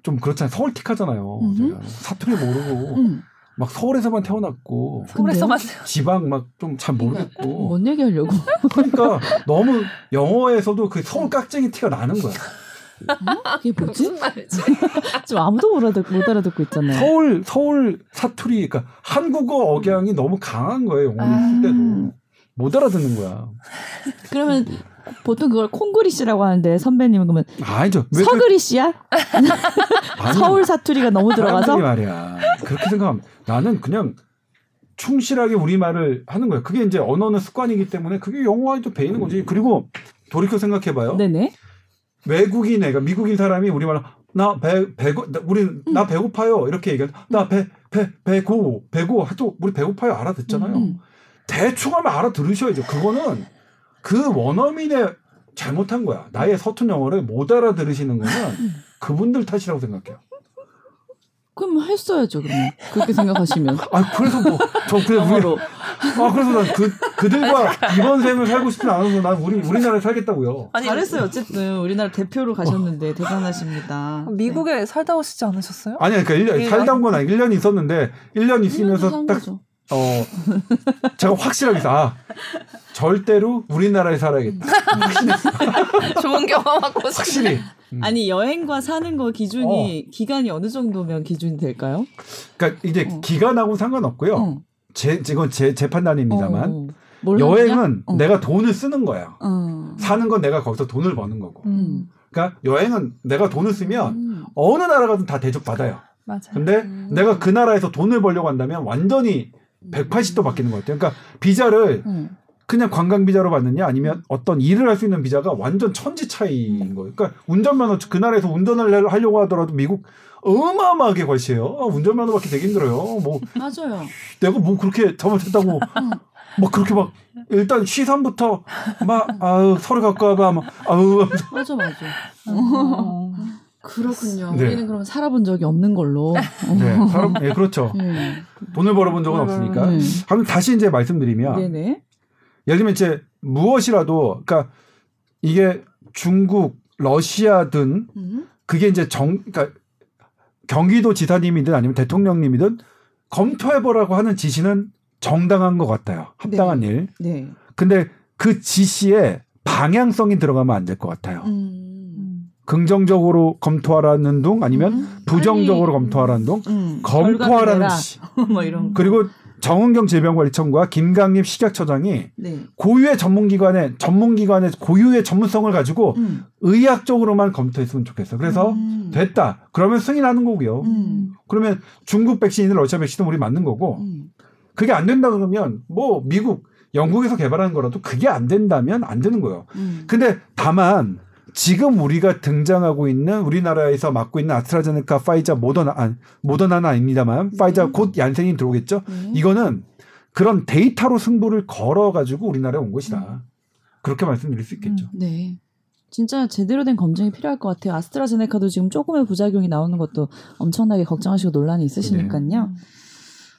좀 그렇잖아요. 서울 틱하잖아요. 음흠. 제가 사투리 모르고 음. 막 서울에서만 태어났고 서울에서만 지방 막 좀 잘 모르겠고 뭔 얘기 하려고? 그러니까 너무 영어에서도 그 서울 깍쟁이 티가 나는 거야. 이게 뭐지? 무슨 말이지? 지금 아무도 못, 알아듣, 못 알아듣고 있잖아요. 서울 서울 사투리 그러니까 한국어 억양이 너무 강한 거예요. 쓸 음. 때도 못 알아듣는 거야. 그러면 보통 그걸 콩그리시라고 하는데 선배님은 그러면 아니죠. 왜 그- 서그리시야? 아니, 서울 사투리가 너무 들어가서? 말이야. 그렇게 생각하면 나는 그냥 충실하게 우리 말을 하는 거예요. 그게 이제 언어는 습관이기 때문에 그게 영어와도 배이는 거지. 그리고 돌이켜 생각해봐요. 네네. 외국인 애가 미국인 사람이 우리말 나배 배고 나- 우리 나 배고파요 이렇게 얘기해. 나배 배 배고 배고 또 우리 배고파요 알아듣잖아요. 음. 대충 하면 알아들으셔야죠. 그거는 그 원어민의 잘못한 거야. 나의 서툰 영어를 못 알아들으시는 거는 그분들 탓이라고 생각해요. 그럼 했어야죠, 그러면. 그렇게 생각하시면. 아 그래서 뭐 저 그래 우리 영어로. 아 그래서 난 그 그들과 이번 생을 살고 싶진 않아서 난 우리 우리나라에 살겠다고요. 아니, 잘했어요. 어쨌든 우리나라 대표로 가셨는데 대단하십니다. 미국에 살다 오시지 않으셨어요? 아니 그러니까 1년 일년? 살다 온 건 아니고 1년 있었는데 1년 네. 있으면서 산딱 거죠. 어, 제가 확실하게 아, 절대로 우리나라에 살아야겠다. 좋은 경험하고 싶 확실히. 음. 아니 여행과 사는 거 기준이 기간이 어느 정도면 기준이 될까요? 그러니까 이제 어. 기간하고 상관없고요. 어. 제, 이건 제, 제 판단입니다만. 어, 뭘 여행은? 어. 내가 돈을 쓰는 거야. 어. 사는 건 내가 거기서 돈을 버는 거고. 음, 그러니까 여행은 내가 돈을 쓰면 음. 어느 나라 가든 다 대접 받아요. 맞아요. 근데 음. 내가 그 나라에서 돈을 벌려고 한다면 완전히 180도 바뀌는 것 같아요. 그러니까 비자를 음. 그냥 관광 비자로 받느냐 아니면 어떤 일을 할 수 있는 비자가 완전 천지 차이인 거예요. 그러니까 운전면허 그 나라에서 운전을 하려고 하더라도 미국 어마어마하게 걸시해요. 아, 운전면허 받기 되게 힘들어요. 뭐 맞아요. 내가 뭐 그렇게 잘못했다고 막 그렇게 막 일단 시선부터 막 아우 서로 갖고 와봐 막 아우 맞아 맞아. 어. 그렇군요. 네. 우리는 그럼 살아본 적이 없는 걸로. 네 사람 예 그렇죠. 네. 돈을 벌어본 적은 없으니까. 네. 그럼 다시 이제 말씀드리면 네네. 예를 들면 이제 무엇이라도 그러니까 이게 중국, 러시아든 음. 그게 이제 정 그러니까 경기도 지사님이든 아니면 대통령님이든 검토해보라고 하는 지시는 정당한 것 같아요. 합당한 일. 네. 근데 그 지시에 방향성이 들어가면 안 될 것 같아요. 음. 음. 긍정적으로 검토하라는 둥 아니면 음. 부정적으로 빨리, 검토하라는 둥 음. 검토하라는 시. 뭐 이런 거. 그리고 정은경 질병관리청과 김강림 식약처장이 네. 고유의 전문기관의 전문기관의 고유의 전문성을 가지고 음. 의학적으로만 검토했으면 좋겠어. 그래서 음. 됐다. 그러면 승인하는 거고요. 음. 그러면 중국 백신이든 러시아 백신은 우리 맞는 거고 음. 그게 안 된다 그러면 뭐 미국, 영국에서 개발한 거라도 그게 안 된다면 안 되는 거예요. 음. 근데 다만 지금 우리가 등장하고 있는 우리나라에서 맡고 있는 아스트라제네카, 파이자, 모더나, 아, 모더나는 아닙니다만 파이자 네. 곧 얀센이 들어오겠죠. 네. 이거는 그런 데이터로 승부를 걸어가지고 우리나라에 온 것이다. 그렇게 말씀드릴 수 있겠죠. 네. 진짜 제대로 된 검증이 필요할 것 같아요. 아스트라제네카도 지금 조금의 부작용이 나오는 것도 엄청나게 걱정하시고 논란이 있으시니까요. 음.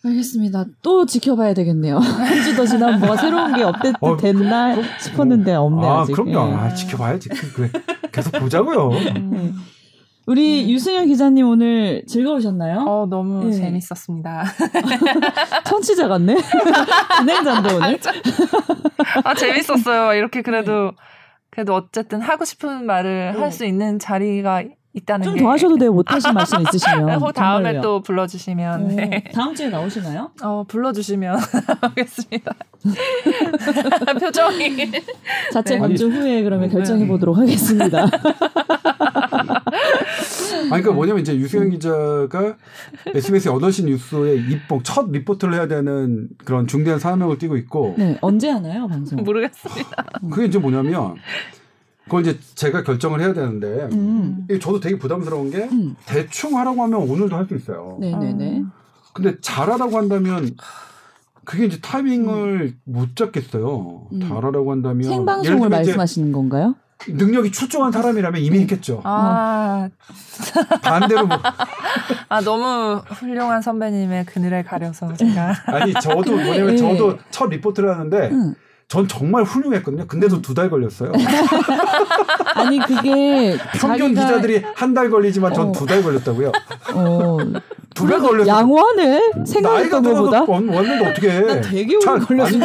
알겠습니다. 또 지켜봐야 되겠네요. 한 주 더 지나면 뭐가 새로운 게 업데이트 어, 됐나 싶었는데 없네 아, 아직. 그럼요. 예. 아, 지켜봐야지. 그래. 계속 보자고요. 네. 우리 유승현 기자님 오늘 즐거우셨나요? 어, 너무 네. 재밌었습니다. 청취자 같네. 진행자인데 오늘. 아, 재밌었어요. 이렇게 그래도, 그래도 어쨌든 하고 싶은 말을 네. 할수 있는 자리가 있다는 좀 게. 더 하셔도 돼요. 못하신 말씀 있으시면. 어, 다음에 정말로요. 또 불러주시면. 오, 네. 다음 주에 나오시나요? 어, 불러주시면 하겠습니다. 표정이. 자체 네. 검증 후에 그러면 네. 결정해 보도록 하겠습니다. 아니, 그러니까 뭐냐면 이제 유승현 기자가 SBS 8시 뉴스에 입봉, 첫 리포트를 해야 되는 그런 중대한 사명을 띠고 있고, 네, 언제 하나요, 방송? 모르겠습니다. 그게 이제 뭐냐면, 그걸 이제 제가 결정을 해야 되는데, 음. 저도 되게 부담스러운 게, 음. 대충 하라고 하면 오늘도 할 수 있어요. 네, 네, 네. 근데 잘하라고 한다면, 그게 이제 타이밍을 못 잡겠어요. 음. 잘하라고 한다면. 생방송을 말씀하시는 건가요? 능력이 출중한 사람이라면 이미 있겠죠. 아, 반대로 뭐, 아, 너무 훌륭한 선배님의 그늘에 가려서 제가. 아니, 저도 뭐냐면 예. 저도 첫 리포트를 하는데, 응. 전 정말 훌륭했거든요. 근데도 두달 걸렸어요. 아니 그게 평균 자기가- 기자들이 한 달 걸리지만 전 어. 두달 걸렸다고요. 어, 두달 걸렸어. 양호하네 나이가 생각했던 것보다. 원- 왔는데 어떻게 해? 나 되게 오래.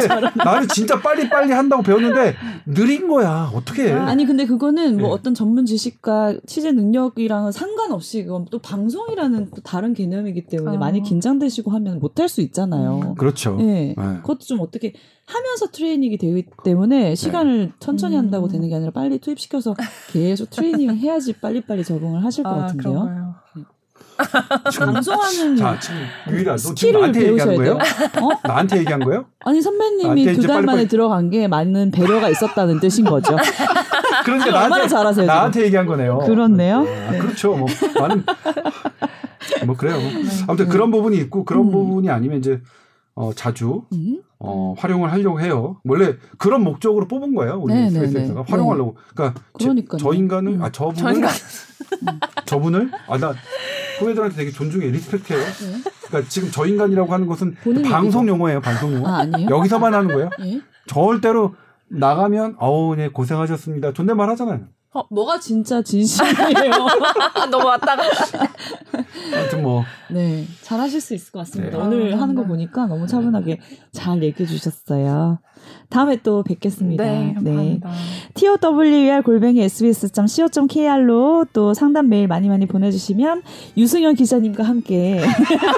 잘 나는 진짜 빨리 빨리 한다고 배웠는데 느린 거야. 어떻게 해? 아니 근데 그거는 뭐 네. 어떤 전문 지식과 취재 능력이랑은 상관없이 그건 또 방송이라는 또 다른 개념이기 때문에 어. 많이 긴장되시고 하면 못할 수 있잖아요. 그렇죠. 네. 네. 그것도 좀 어떻게 하면서 트레이닝이 되기 때문에 시간을 천천히 음. 한다고 되는 게 아니라 빨리 투입시켜서 계속 트레이닝을 해야지 빨리빨리 적응을 하실 것 아, 같은데요. 방송하는 자 지금 지금 skill을 나한테 얘기한 배우셔야 거예요? 돼요. 어? 나한테 얘기한 거예요? 아니 선배님이 이제 두달 만에 들어간 게 많은 배려가 있었다는 뜻인 거죠. 그러니까 얼마나 나한테 잘하세요, 지금. 나한테 얘기한 거네요. 그렇네요. 아, 네. 그렇죠. 뭐 나는 뭐 그래요. 아무튼 그런 부분이 있고 그런 음. 부분이 아니면 이제 어, 자주 음? 어, 활용을 하려고 해요. 원래 그런 목적으로 뽑은 거예요. 우리 네, 스페이스에서가 네, 네. 활용하려고. 그러니까 제-. 저 인간을 음. 아 저분을 저희가 저분을 아 나 후배들한테 되게 존중해 respect해요. 네. 그러니까 지금 저 인간이라고 하는 것은 방송 용어예요, 방송 용어. 아 아니에요? 여기서만 하는 거예요. 예? 절대로 나가면 어우 네 고생하셨습니다. 존댓말 하잖아요. 뭐가 진짜 진심이에요? 너무 왔다 갔다. 아무튼 뭐 네, 잘 하실 수 있을 것 같습니다. 네. 오늘 아, 하는 거 감사합니다. 보니까 너무 차분하게 잘 얘기해 주셨어요. 다음에 또 뵙겠습니다. 네, 감사합니다. TOWR 골뱅이 sbs.co.kr로 또 상담 메일 많이 많이 보내주시면 유승현 기자님과 함께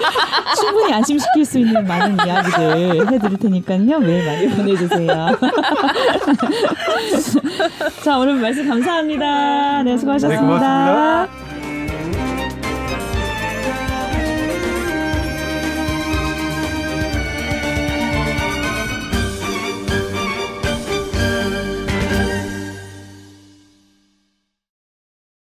충분히 안심시킬 수 있는 많은 이야기들 해드릴 테니까요. 메일 많이 보내주세요. 자, 오늘 말씀 감사합니다. 네, 수고하셨습니다. 네, 고맙습니다.